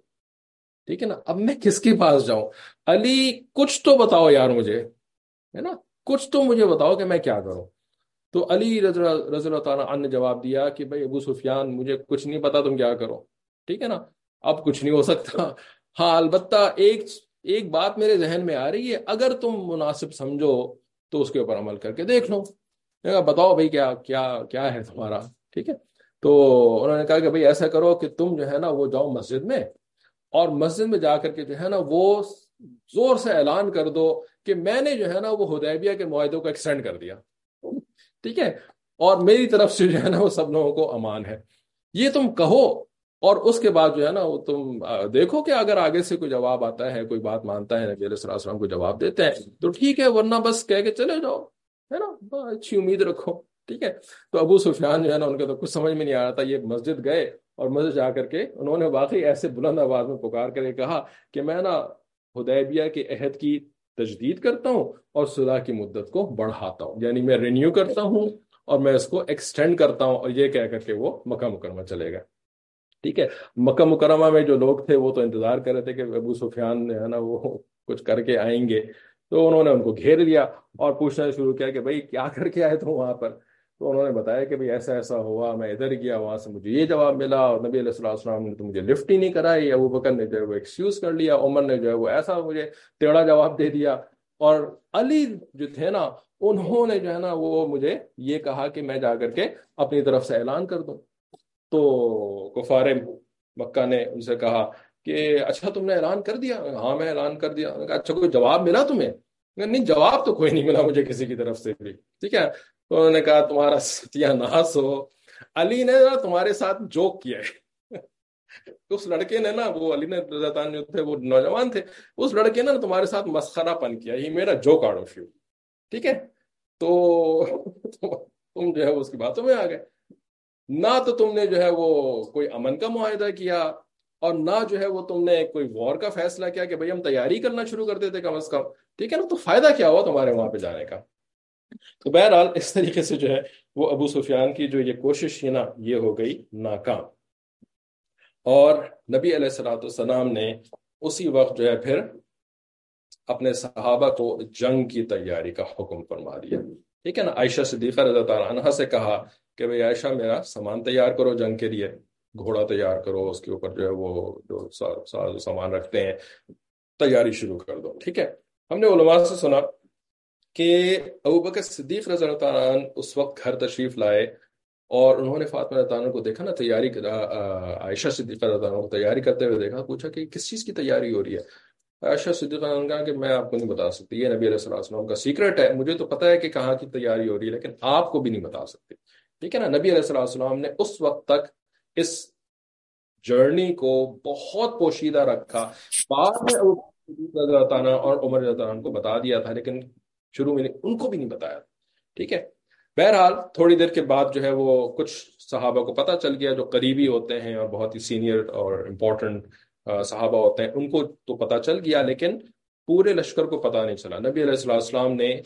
ٹھیک ہے نا؟ اب میں کس کے پاس جاؤں؟ علی، کچھ تو بتاؤ یار مجھے، ہے نا؟ کچھ تو مجھے بتاؤ کہ میں کیا کروں۔ تو علی رضی اللہ تعالیٰ نے جواب دیا کہ بھائی ابو سفیان، مجھے کچھ نہیں پتا تم کیا کرو۔ ٹھیک ہے نا؟ اب کچھ نہیں ہو سکتا۔ ہاں البتہ ایک ایک بات میرے ذہن میں آ رہی ہے۔ اگر تم مناسب سمجھو تو اس کے اوپر عمل کر کے دیکھ لو۔ بتاؤ بھائی کیا کیا کیا ہے تمہارا؟ ٹھیک ہے؟ تو انہوں نے کہا کہ بھائی ایسا کرو کہ تم جو ہے نا وہ جاؤ مسجد میں اور مسجد میں جا کر کے جو ہے نا وہ زور سے اعلان کر دو کہ میں نے جو ہے نا وہ ہدیبیہ کے معاہدوں کو ایکسٹینڈ کر دیا۔ ٹھیک ہے؟ اور میری طرف سے جو ہے نا وہ سب لوگوں کو امان ہے۔ یہ تم کہو اور اس کے بعد جو ہے نا وہ تم دیکھو کہ اگر آگے سے کوئی جواب آتا ہے، کوئی بات مانتا ہے، نبی علیہ السلام کو جواب دیتے ہیں، تو ٹھیک ہے، ورنہ بس کہہ کے چلے جاؤ، ہے نا؟ ہاں، اچھی امید رکھو، ٹھیک ہے؟ تو ابو سفیان جو ہے نا ان کے تو کچھ سمجھ میں نہیں آ رہا تھا، یہ مسجد گئے اور مسجد جا کر کے انہوں نے واقعی ایسے بلند آواز میں پکار کر کے کہا کہ میں نا ہدیبیہ کے عہد کی تجدید کرتا ہوں اور صلاح کی مدت کو بڑھاتا ہوں۔ یعنی میں رینیو کرتا ہوں اور میں اس کو ایکسٹینڈ کرتا ہوں اور یہ کہہ کر کے وہ مکہ مکرمہ چلے گا ٹھیک ہے؟ مکہ مکرمہ میں جو لوگ تھے وہ تو انتظار کر رہے تھے کہ ابو سفیان ہے نا وہ کچھ کر کے آئیں گے۔ تو انہوں نے ان کو گھیر لیا اور پوچھنا شروع کیا کہ بھائی کیا کر کے آئے تھے وہاں پر؟ تو انہوں نے بتایا کہ بھائی ایسا ایسا ہوا، میں ادھر گیا، وہاں سے مجھے یہ جواب ملا اور نبی علیہ السلام نے تو مجھے لفٹ ہی نہیں کرائی ابو بکر نے جو ہے وہ ایکسکیوز کر لیا، عمر نے جو ہے وہ ایسا مجھے ٹیڑھا جواب دے دیا۔ اور علی جو تھے نا، انہوں نے جو ہے نا وہ مجھے یہ کہا کہ میں جا کر کے اپنی طرف سے اعلان کر دوں۔ تو کفار مکہ نے ان سے کہا کہ اچھا تم نے اعلان کر دیا؟ ہاں میں اعلان کر دیا۔ اچھا کوئی جواب ملا تمہیں؟ نہیں، جواب تو کوئی نہیں ملا مجھے کسی کی طرف سے بھی۔ ٹھیک ہے تو انہوں نے کہا، تمہارا ستیہ ناس ہو. علی نے تمہارے ساتھ جوک کیا ہے۔ اس لڑکے نے نا، وہ علی نے جو تھے، وہ نوجوان تھے، اس لڑکے نے تمہارے ساتھ مسخرہ پن کیا۔ یہ میرا جوک آڑ آف یو ٹھیک ہے؟ تو تم جو ہے اس کی باتوں میں آ گئے۔ نہ تو تم نے جو ہے وہ کوئی امن کا معاہدہ کیا، اور نہ جو ہے وہ تم نے کوئی وار کا فیصلہ کیا کہ بھائی ہم تیاری کرنا شروع کر دیتے کم از کم۔ ٹھیک ہے نا؟ تو فائدہ کیا ہوا تمہارے وہاں پہ جانے کا؟ تو بہرحال اس طریقے سے جو ہے وہ ابو سفیان کی جو یہ کوشش ہے نا، یہ ہو گئی ناکام۔ اور نبی علیہ السلاۃ السلام نے اسی وقت جو ہے پھر اپنے صحابہ کو جنگ کی تیاری کا حکم فرما دیا۔ ٹھیک ہے نا؟ عائشہ صدیقہ رضا تعالیٰ عنہ سے کہا کہ بھائی عائشہ میرا سامان تیار کرو جنگ کے لیے، گھوڑا تیار کرو، اس کے اوپر جو ہے وہ جو ساز سامان رکھتے ہیں، تیاری شروع کر دو۔ ٹھیک ہے؟ ہم نے علماء سے سنا کہ ابو بکر صدیق رضا تعالیٰ اس وقت گھر تشریف لائے اور انہوں نے فاطمہ تعالیٰ کو دیکھا نا تیاری عائشہ صدیقہ رضا کو تیاری کرتے ہوئے دیکھا، پوچھا کہ کس چیز کی تیاری ہو رہی ہے؟ عائشہ صدیقہ کہا کہ میں آپ کو نہیں بتا سکتی، یہ نبی علیہ السلام کا سیکرٹ ہے، مجھے تو پتا ہے کہ کہاں کی تیاری ہو رہی ہے، لیکن آپ کو بھی نہیں بتا سکتی ٹھیک ہے نا؟ نبی علیہ السلام نے اس وقت تک اس جرنی کو بہت پوشیدہ رکھا۔ بعد میں اور عمر کو بتا دیا تھا، لیکن شروع میں ان کو بھی نہیں بتایا۔ ٹھیک ہے۔ بہرحال تھوڑی دیر کے بعد جو ہے وہ کچھ صحابہ کو پتہ چل گیا جو قریبی ہوتے ہیں اور بہت ہی سینئر اور امپورٹنٹ صحابہ ہوتے ہیں، ان کو تو پتہ چل گیا لیکن پورے لشکر کو پتہ نہیں چلا۔ نبی علیہ السلام نے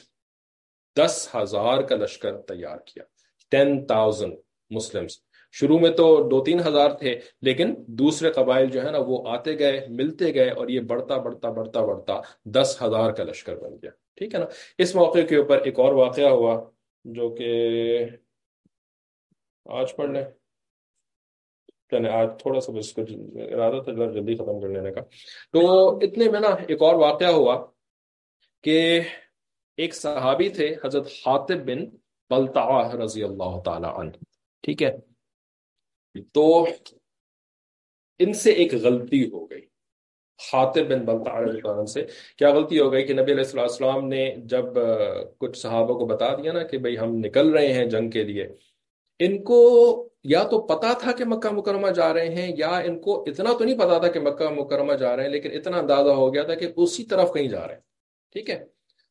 دس ہزار کا لشکر تیار کیا۔ ٹین تاؤزینڈ مسلمس شروع میں تو دو تین ہزار تھے، لیکن دوسرے قبائل جو ہے نا، وہ آتے گئے، ملتے گئے اور یہ بڑھتا بڑھتا بڑھتا بڑھتا دس ہزار کا لشکر بن گیا۔ ٹھیک ہے نا؟ اس موقع کے اوپر ایک اور واقعہ ہوا جو کہ آج پڑھ لیں۔ آج تھوڑا سا اس کو ارادہ تھا جلدی ختم کر لینے کا۔ تو اتنے میں نا ایک اور واقعہ ہوا کہ ایک صحابی تھے، حضرت حاطب بن بلتا رضی اللہ تعالی عنہ۔ ٹھیک ہے؟ تو ان سے ایک غلطی ہو گئی۔ خاطر بن بلتا سے۔ کیا غلطی ہو گئی کہ نبی علیہ السلام نے جب کچھ صحابہ کو بتا دیا نا کہ بھئی ہم نکل رہے ہیں جنگ کے لیے، ان کو یا تو پتا تھا کہ مکہ مکرمہ جا رہے ہیں، یا ان کو اتنا تو نہیں پتا تھا کہ مکہ مکرمہ جا رہے ہیں، لیکن اتنا اندازہ ہو گیا تھا کہ اسی طرف کہیں جا رہے ہیں۔ ٹھیک ہے؟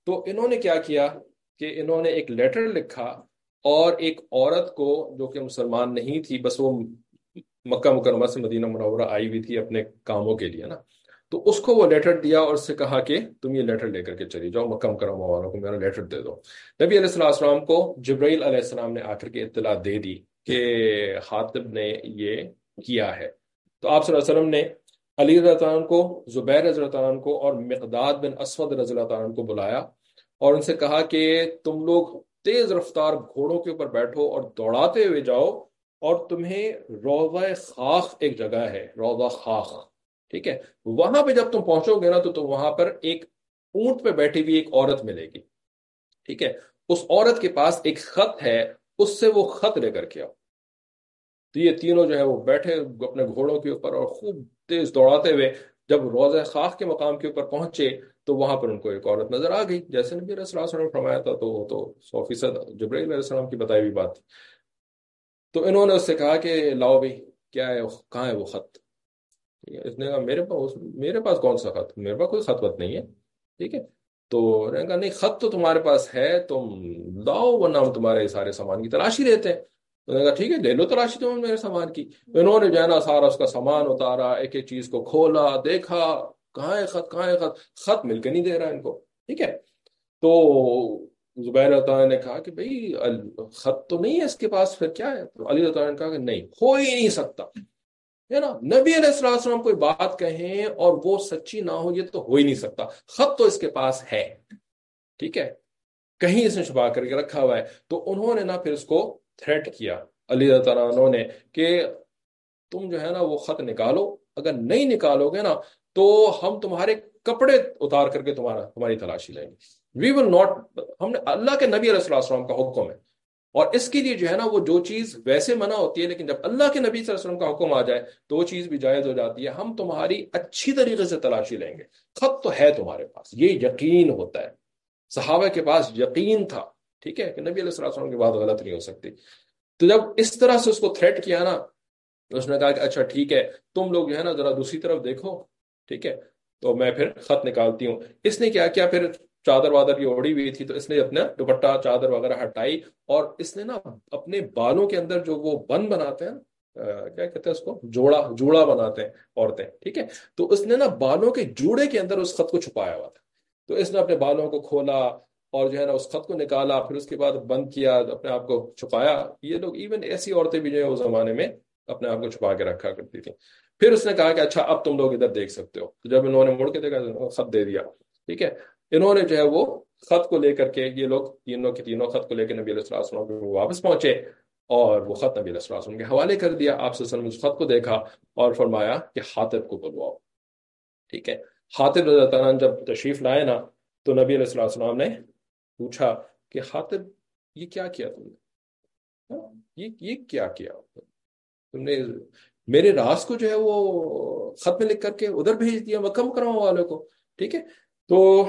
تو انہوں نے کیا کیا کہ انہوں نے ایک لیٹر لکھا اور ایک عورت کو جو کہ مسلمان نہیں تھی، بس وہ مکہ مکرمہ سے مدینہ منورہ آئی ہوئی تھی اپنے کاموں کے لیے نا؟ تو اس کو وہ لیٹر دیا اور اس سے کہا کہ تم یہ لیٹر لے کر کے چلی جاؤ مکہ مکرمہ والوں کو میرا لیٹر دے دو۔ نبی علیہ السلام السلام کو جبرائیل علیہ السلام نے آ کر کے اطلاع دے دی کہ خاطب نے یہ کیا ہے۔ تو آپ صلی اللہ علیہ وسلم نے علی رضی اللہ عنہ کو، زبیر رضی اللہ عنہ کو اور مقداد بن اسود رضی اللہ عنہ کو بلایا اور ان سے کہا کہ تم لوگ تیز رفتار گھوڑوں کے اوپر بیٹھو اور دوڑاتے ہوئے جاؤ اور تمہیں روضہ خاخ ایک جگہ ہے، روضہ خاخ، ٹھیک ہے؟ وہاں پہ جب تم پہنچو گے نا تو تم وہاں پر ایک اونٹ پہ بیٹھی ہوئی ایک عورت ملے گی، ٹھیک ہے؟ اس عورت کے پاس ایک خط ہے، اس سے وہ خط لے کر کے آؤ۔ تو یہ تینوں جو ہے وہ بیٹھے اپنے گھوڑوں کے اوپر اور خوب تیز دوڑاتے ہوئے جب روزہ خاک کے مقام کے اوپر پہنچے تو وہاں پر ان کو ایک عورت نظر آ گئی۔ جیسے نبی علیہ السلام نے فرمایا تھا تو وہ تو سو فیصد جبرائیل علیہ السلام کی بتائی ہوئی بات تھی۔ تو انہوں نے اس سے کہا کہ لاؤ بھائی، کیا ہے کہاں ہے وہ خط؟ اس نے کہا، میرے پاس میرے پاس کون سا خط؟ میرے پاس کوئی خط وط نہیں ہے، ٹھیک ہے؟ تو نے کہا، نہیں، خط تو تمہارے پاس ہے، تم لاؤ ورنہ ہم تمہارے سارے سامان کی تلاشی لیتے ہیں۔ تو نے کہا، ٹھیک ہے، لے لو تلاشی تم میرے سامان کی۔ انہوں نے جو ہے نا، سارا اس کا سامان اتارا، ایک ایک چیز کو کھولا، دیکھا کہاں ہے خط؟ کہاں ہے خط؟ خط مل کے نہیں دے رہا ان کو، ٹھیک ہے؟ تو زبیر تعالیٰ نے کہا کہ بھائی خط تو نہیں ہے اس کے پاس، پھر کیا ہے؟ تو علی تعالیٰ نے کہا کہ نہیں، ہو ہی نہیں سکتا، ہے نا؟ نبی علیہ السلام کوئی بات کہیں اور وہ سچی نہ ہو، یہ تو ہو ہی نہیں سکتا، خط تو اس کے پاس ہے، ٹھیک ہے؟ کہیں اس نے چھپا کر کے رکھا ہوا ہے، تو انہوں نے نا پھر اس کو تھریٹ کیا، علی تعالیٰ نے کہ تم جو ہے نا وہ خط نکالو، اگر نہیں نکالو گے نا تو ہم تمہارے کپڑے اتار کر کے تمہارا تمہاری تلاشی لیں گے۔ وی ول ناٹ ہم نے اللہ کے نبی علیہ السلام کا حکم ہے۔ اور اس کے لیے جو ہے نا وہ جو چیز ویسے منع ہوتی ہے، لیکن جب اللہ کے نبی صلی اللہ علیہ وسلم کا حکم آ جائے، تو وہ چیز بھی جائز ہو جاتی ہے۔ ہم تمہاری اچھی طریقے سے تلاشی لیں گے۔ خط تو ہے تمہارے پاس۔ یہ یقین ہوتا ہے۔ صحابہ کے پاس یقین تھا۔ ٹھیک ہے کہ نبی علیہ السلام کی بات غلط نہیں ہو سکتی۔ تو جب اس طرح سے اس کو تھریٹ کیا نا اس نے کہا کہ اچھا ٹھیک ہے، تم لوگ جو ہے نا ذرا دوسری طرف دیکھو۔ ٹھیک ہے؟ تو میں پھر خط نکالتی ہوں۔ اس نے کیا کیا؟ پھر چادر وادر کی اوڑی ہوئی تھی تو اس نے اپنا دوپٹہ، چادر وغیرہ ہٹائی اور اس نے نا اپنے بالوں کے اندر جو وہ بن بناتے ہیں کیا کہتے ہیں اس کو؟ جوڑا جوڑا بناتے ہیں عورتیں، ٹھیک ہے؟ تو اس نے نا بالوں کے جوڑے کے اندر اس خط کو چھپایا ہوا تھا۔ تو اس نے اپنے بالوں کو کھولا اور جو ہے نا اس خط کو نکالا، پھر اس کے بعد بند کیا، اپنے آپ کو چھپایا۔ یہ لوگ ایون ایسی عورتیں بھی جو ہے اس زمانے میں اپنے آپ کو چھپا کے رکھا کرتی تھی پھر اس نے کہا کہ اچھا اب تم لوگ ادھر دیکھ سکتے ہو۔ جب انہوں نے مڑ کے دیکھا، خط دے دیا۔ ٹھیک ہے؟ انہوں نے جو ہے وہ خط کو لے کر کے یہ لوگ تینوں کے تینوں خط کو لے کے نبی علیہ السلام کو واپس پہنچے اور وہ خط نبی علیہ السلام کے حوالے کر دیا۔ آپ سے اس خط کو دیکھا اور فرمایا کہ حاطب کو بلواؤ۔ ٹھیک ہے؟ حاطب رضی اللہ عنہ جب تشریف لائے نا، تو نبی علیہ السلام نے پوچھا کہ حاطب یہ کیا کیا تم نے؟ ہاں، یہ کیا کیا؟ تم نے میرے راز کو جو ہے وہ خط میں لکھ کر کے ادھر بھیج دیا مکہ مکرمہ والے کو، ٹھیک ہے؟ تو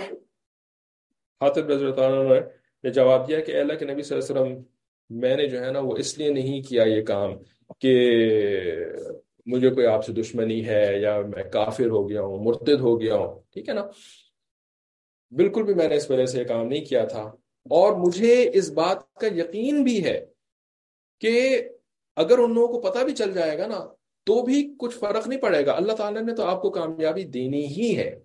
حاطب رضی اللہ نے جواب دیا کہ اللہ کے نبی صلی اللہ علیہ وسلم، میں نے جو ہے نا وہ اس لیے نہیں کیا یہ کام کہ مجھے کوئی آپ سے دشمنی ہے یا میں کافر ہو گیا ہوں، مرتد ہو گیا ہوں، ٹھیک ہے نا؟ بالکل بھی میں نے اس وجہ سے یہ کام نہیں کیا تھا۔ اور مجھے اس بات کا یقین بھی ہے کہ اگر ان لوگوں کو پتہ بھی چل جائے گا نا، تو بھی کچھ فرق نہیں پڑے گا۔ اللہ تعالیٰ نے تو آپ کو کامیابی دینی ہی ہے۔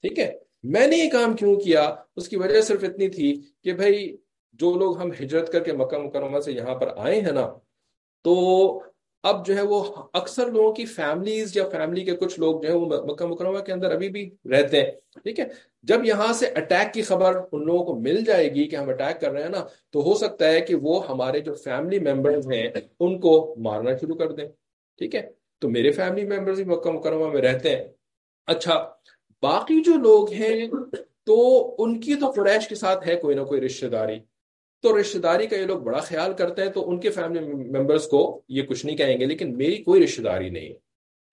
ٹھیک ہے؟ میں نے یہ کام کیوں کیا؟ اس کی وجہ صرف اتنی تھی کہ بھائی، جو لوگ ہم ہجرت کر کے مکہ مکرمہ سے یہاں پر آئے ہیں نا، تو اب جو ہے وہ اکثر لوگوں کی فیملیز یا فیملی کے کچھ لوگ جو ہے وہ مکہ مکرمہ کے اندر ابھی بھی رہتے ہیں۔ ٹھیک ہے؟ جب یہاں سے اٹیک کی خبر ان لوگوں کو مل جائے گی کہ ہم اٹیک کر رہے ہیں نا، تو ہو سکتا ہے کہ وہ ہمارے جو فیملی ممبرز ہیں، ان کو مارنا شروع کر دیں۔ ٹھیک ہے؟ تو میرے فیملی ممبرز بھی مکہ مکرمہ میں رہتے ہیں۔ اچھا باقی جو لوگ ہیں، تو ان کی تو قریش کے ساتھ ہے کوئی نہ کوئی رشتہ داری۔ تو رشتہ داری کا یہ لوگ بڑا خیال کرتے ہیں، تو ان کے فیملی ممبرس کو یہ کچھ نہیں کہیں گے، لیکن میری کوئی رشتہ داری نہیں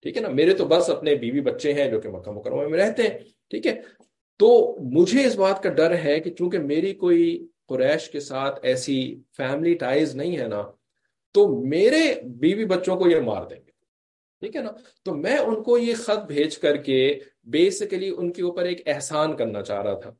ٹھیک ہے نا؟ میرے تو بس اپنے بیوی بچے ہیں جو کہ مکہ مکرمہ میں رہتے ہیں، ٹھیک ہے؟ تو مجھے اس بات کا ڈر ہے کہ چونکہ میری کوئی قریش کے ساتھ ایسی فیملی ٹائز نہیں ہے نا، تو میرے بیوی بچوں کو یہ مار دیں گے، ٹھیک ہے نا؟ تو میں ان کو یہ خط بھیج کر کے بیسیکلی ان کے اوپر ایک احسان کرنا چاہ رہا تھا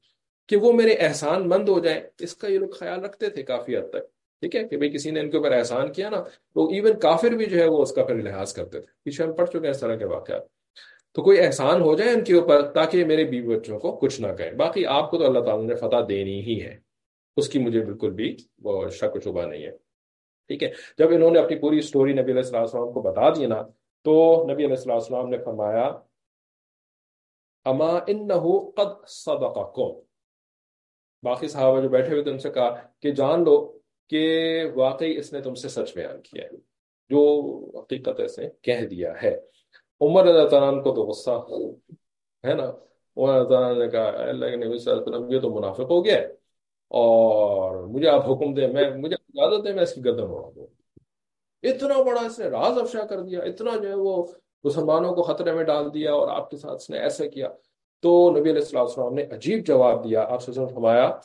کہ وہ میرے احسان مند ہو جائیں۔ اس کا یہ لوگ خیال رکھتے تھے کافی حد تک۔ ٹھیک ہے کہ بھائی کسی نے ان کے اوپر احسان کیا نا، تو ایون کافر بھی جو ہے وہ اس کا پھر لحاظ کرتے تھے۔ پیچھے ہم پڑھ چکے ہیں اس طرح کے واقعات۔ تو کوئی احسان ہو جائے ان کے اوپر تاکہ میرے بیوی بچوں کو کچھ نہ کہیں۔ باقی آپ کو تو اللہ تعالیٰ نے فتح دینی ہی ہے۔ اس کی مجھے بالکل بھی وہ شک و شبہ نہیں ہے۔ ٹھیک ہے، جب انہوں نے اپنی پوری سٹوری نبی علیہ السلام السلام کو بتا دی نا، تو نبی علیہ السلام السلام نے فرمایا، اما انہو قد صدقکم۔ باقی صحابہ جو بیٹھے ہوئے تھے ان سے کہا کہ جان لو کہ واقعی اس نے تم سے سچ بیان کیا ہے۔ جو حقیقت ایسے کہہ دیا ہے۔ عمر رضی اللہ کو تو غصہ ہے نا؟ عمر اللہ نے کہا اللہ کے نبی صلی اللہ علیہ وسلم، یہ تو منافق ہو گیا اور مجھے آپ حکم دیں، میں، مجھے اجازت ہے میں اس کی گردن اڑا دوں۔ اتنا بڑا اس نے راز افشا کر دیا، اتنا جو ہے وہ مسلمانوں کو خطرے میں ڈال دیا اور آپ کے ساتھ اس نے ایسا کیا۔ تو نبی علیہ السلام السلام نے عجیب جواب دیا۔ آپ سے فرمایا،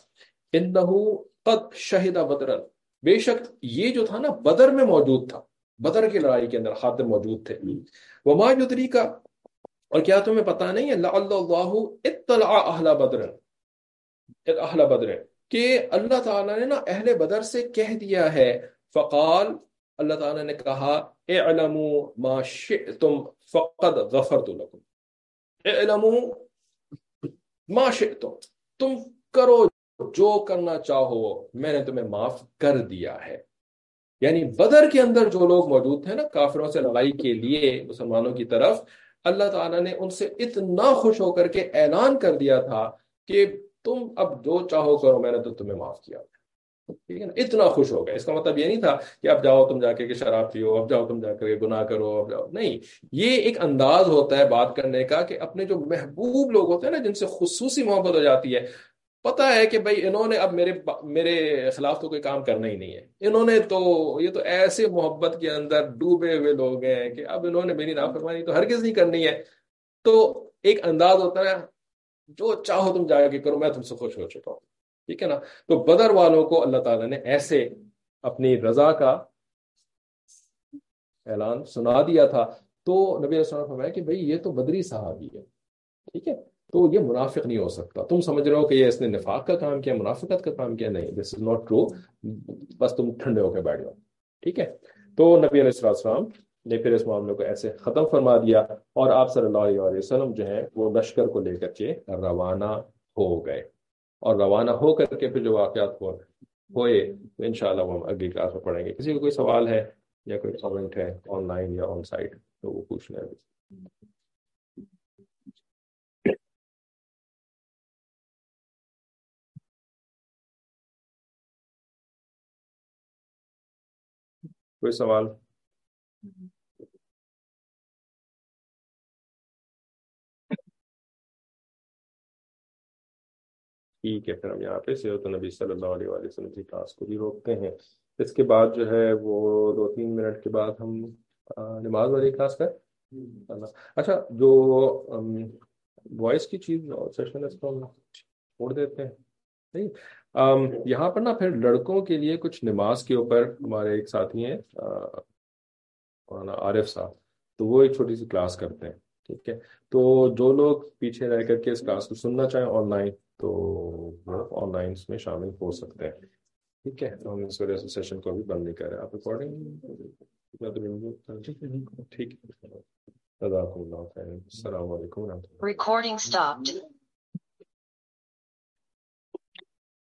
انہو قد شہد بدرن بے شک یہ جو تھا نا، بدر میں موجود تھا۔ بدر کی لڑائی کے اندر خاطر موجود تھے۔ وما یدری کا اور کیا تمہیں پتا نہیں ہے؟ اللہ اطلع اہل بدرن اہل بدرن کہ اللہ تعالیٰ نے نا اہل بدر سے کہہ دیا ہے۔ فقال، اللہ تعالیٰ نے کہا، اعلموا ما شئتم فقد غفرت لكم اعلموا معاشتوں تم کرو جو کرنا چاہو، میں نے تمہیں معاف کر دیا ہے۔ یعنی بدر کے اندر جو لوگ موجود تھے نا، کافروں سے لڑائی کے لیے مسلمانوں کی طرف، اللہ تعالیٰ نے ان سے اتنا خوش ہو کر کے اعلان کر دیا تھا کہ تم اب جو چاہو کرو، میں نے تو تمہیں معاف کیا۔ ٹھیک ہے نا؟ اتنا خوش ہو گیا اس کا مطلب یہ نہیں تھا کہ اب جاؤ تم جا کے شراب پیو، اب جاؤ تم جا کے گناہ کرو، اب جاؤ۔ نہیں، یہ ایک انداز ہوتا ہے بات کرنے کا کہ اپنے جو محبوب لوگ ہوتے ہیں نا، جن سے خصوصی محبت ہو جاتی ہے پتا ہے کہ بھائی انہوں نے اب میرے میرے خلاف تو کوئی کام کرنا ہی نہیں ہے۔ انہوں نے تو یہ تو ایسے محبت کے اندر ڈوبے ہوئے لوگ ہیں کہ اب انہوں نے میری نافرمانی تو ہرگز نہیں کرنی ہے۔ تو ایک انداز ہوتا ہے، جو چاہو تم جا کے کرو، میں تم سے خوش ہو چکا ہوں۔ ٹھیک ہے نا؟ تو بدر والوں کو اللہ تعالیٰ نے ایسے اپنی رضا کا اعلان سنا دیا تھا۔ تو نبی علیہ السلام فرمایا کہ بھئی یہ تو بدری صحابی ہے۔ ٹھیک ہے؟ تو یہ منافق نہیں ہو سکتا۔ تم سمجھ رہے ہو کہ یہ اس نے نفاق کا کام کیا، منافقت کا کام کیا؟ نہیں دس از ناٹ ٹرو بس تم ٹھنڈے ہو کے بیٹھ جاؤ، ٹھیک ہے؟ تو نبی علیہ السلام نے پھر اس معاملے کو ایسے ختم فرما دیا اور آپ صلی اللہ علیہ وسلم جو ہیں وہ لشکر کو لے کر کے روانہ ہو گئے۔ اور روانہ ہو کر کے پھر جو واقعات ہوئے تو ان شاء اللہ وہ ہم اگلی کلاس میں پڑھیں گے۔ کسی کو کوئی سوال ہے یا کوئی کامنٹ ہے آن لائن یا آن سائٹ تو وہ پوچھنا ہے۔ کوئی سوال؟ ٹھیک ہے پھر ہم یہاں پہ سیرت نبی صلی اللہ علیہ وسلم کی کلاس کو بھی روکتے ہیں۔ اس کے بعد جو ہے وہ دو تین منٹ کے بعد ہم نماز والی کلاس کر اچھا جو وائس کی چیز سیشن اس کو ہم چھوڑ دیتے ہیں۔ نہیں یہاں پر نا پھر لڑکوں کے لیے کچھ نماز کے اوپر ہمارے ایک ساتھی ہیں عارف صاحب، تو وہ ایک چھوٹی سی کلاس کرتے ہیں، ٹھیک ہے؟ تو جو لوگ پیچھے رہ کر کے اس کلاس کو سننا چاہیں آن لائن تو وہ آن لائن اس میں شامل ہو سکتے ہیں، ٹھیک ہے؟ تو ہم اس وجہ سے سیشن کو بھی بند نہیں کر رہے آپ ریکارڈنگ ٹھیک ہے۔ السلام علیکم و رحمۃ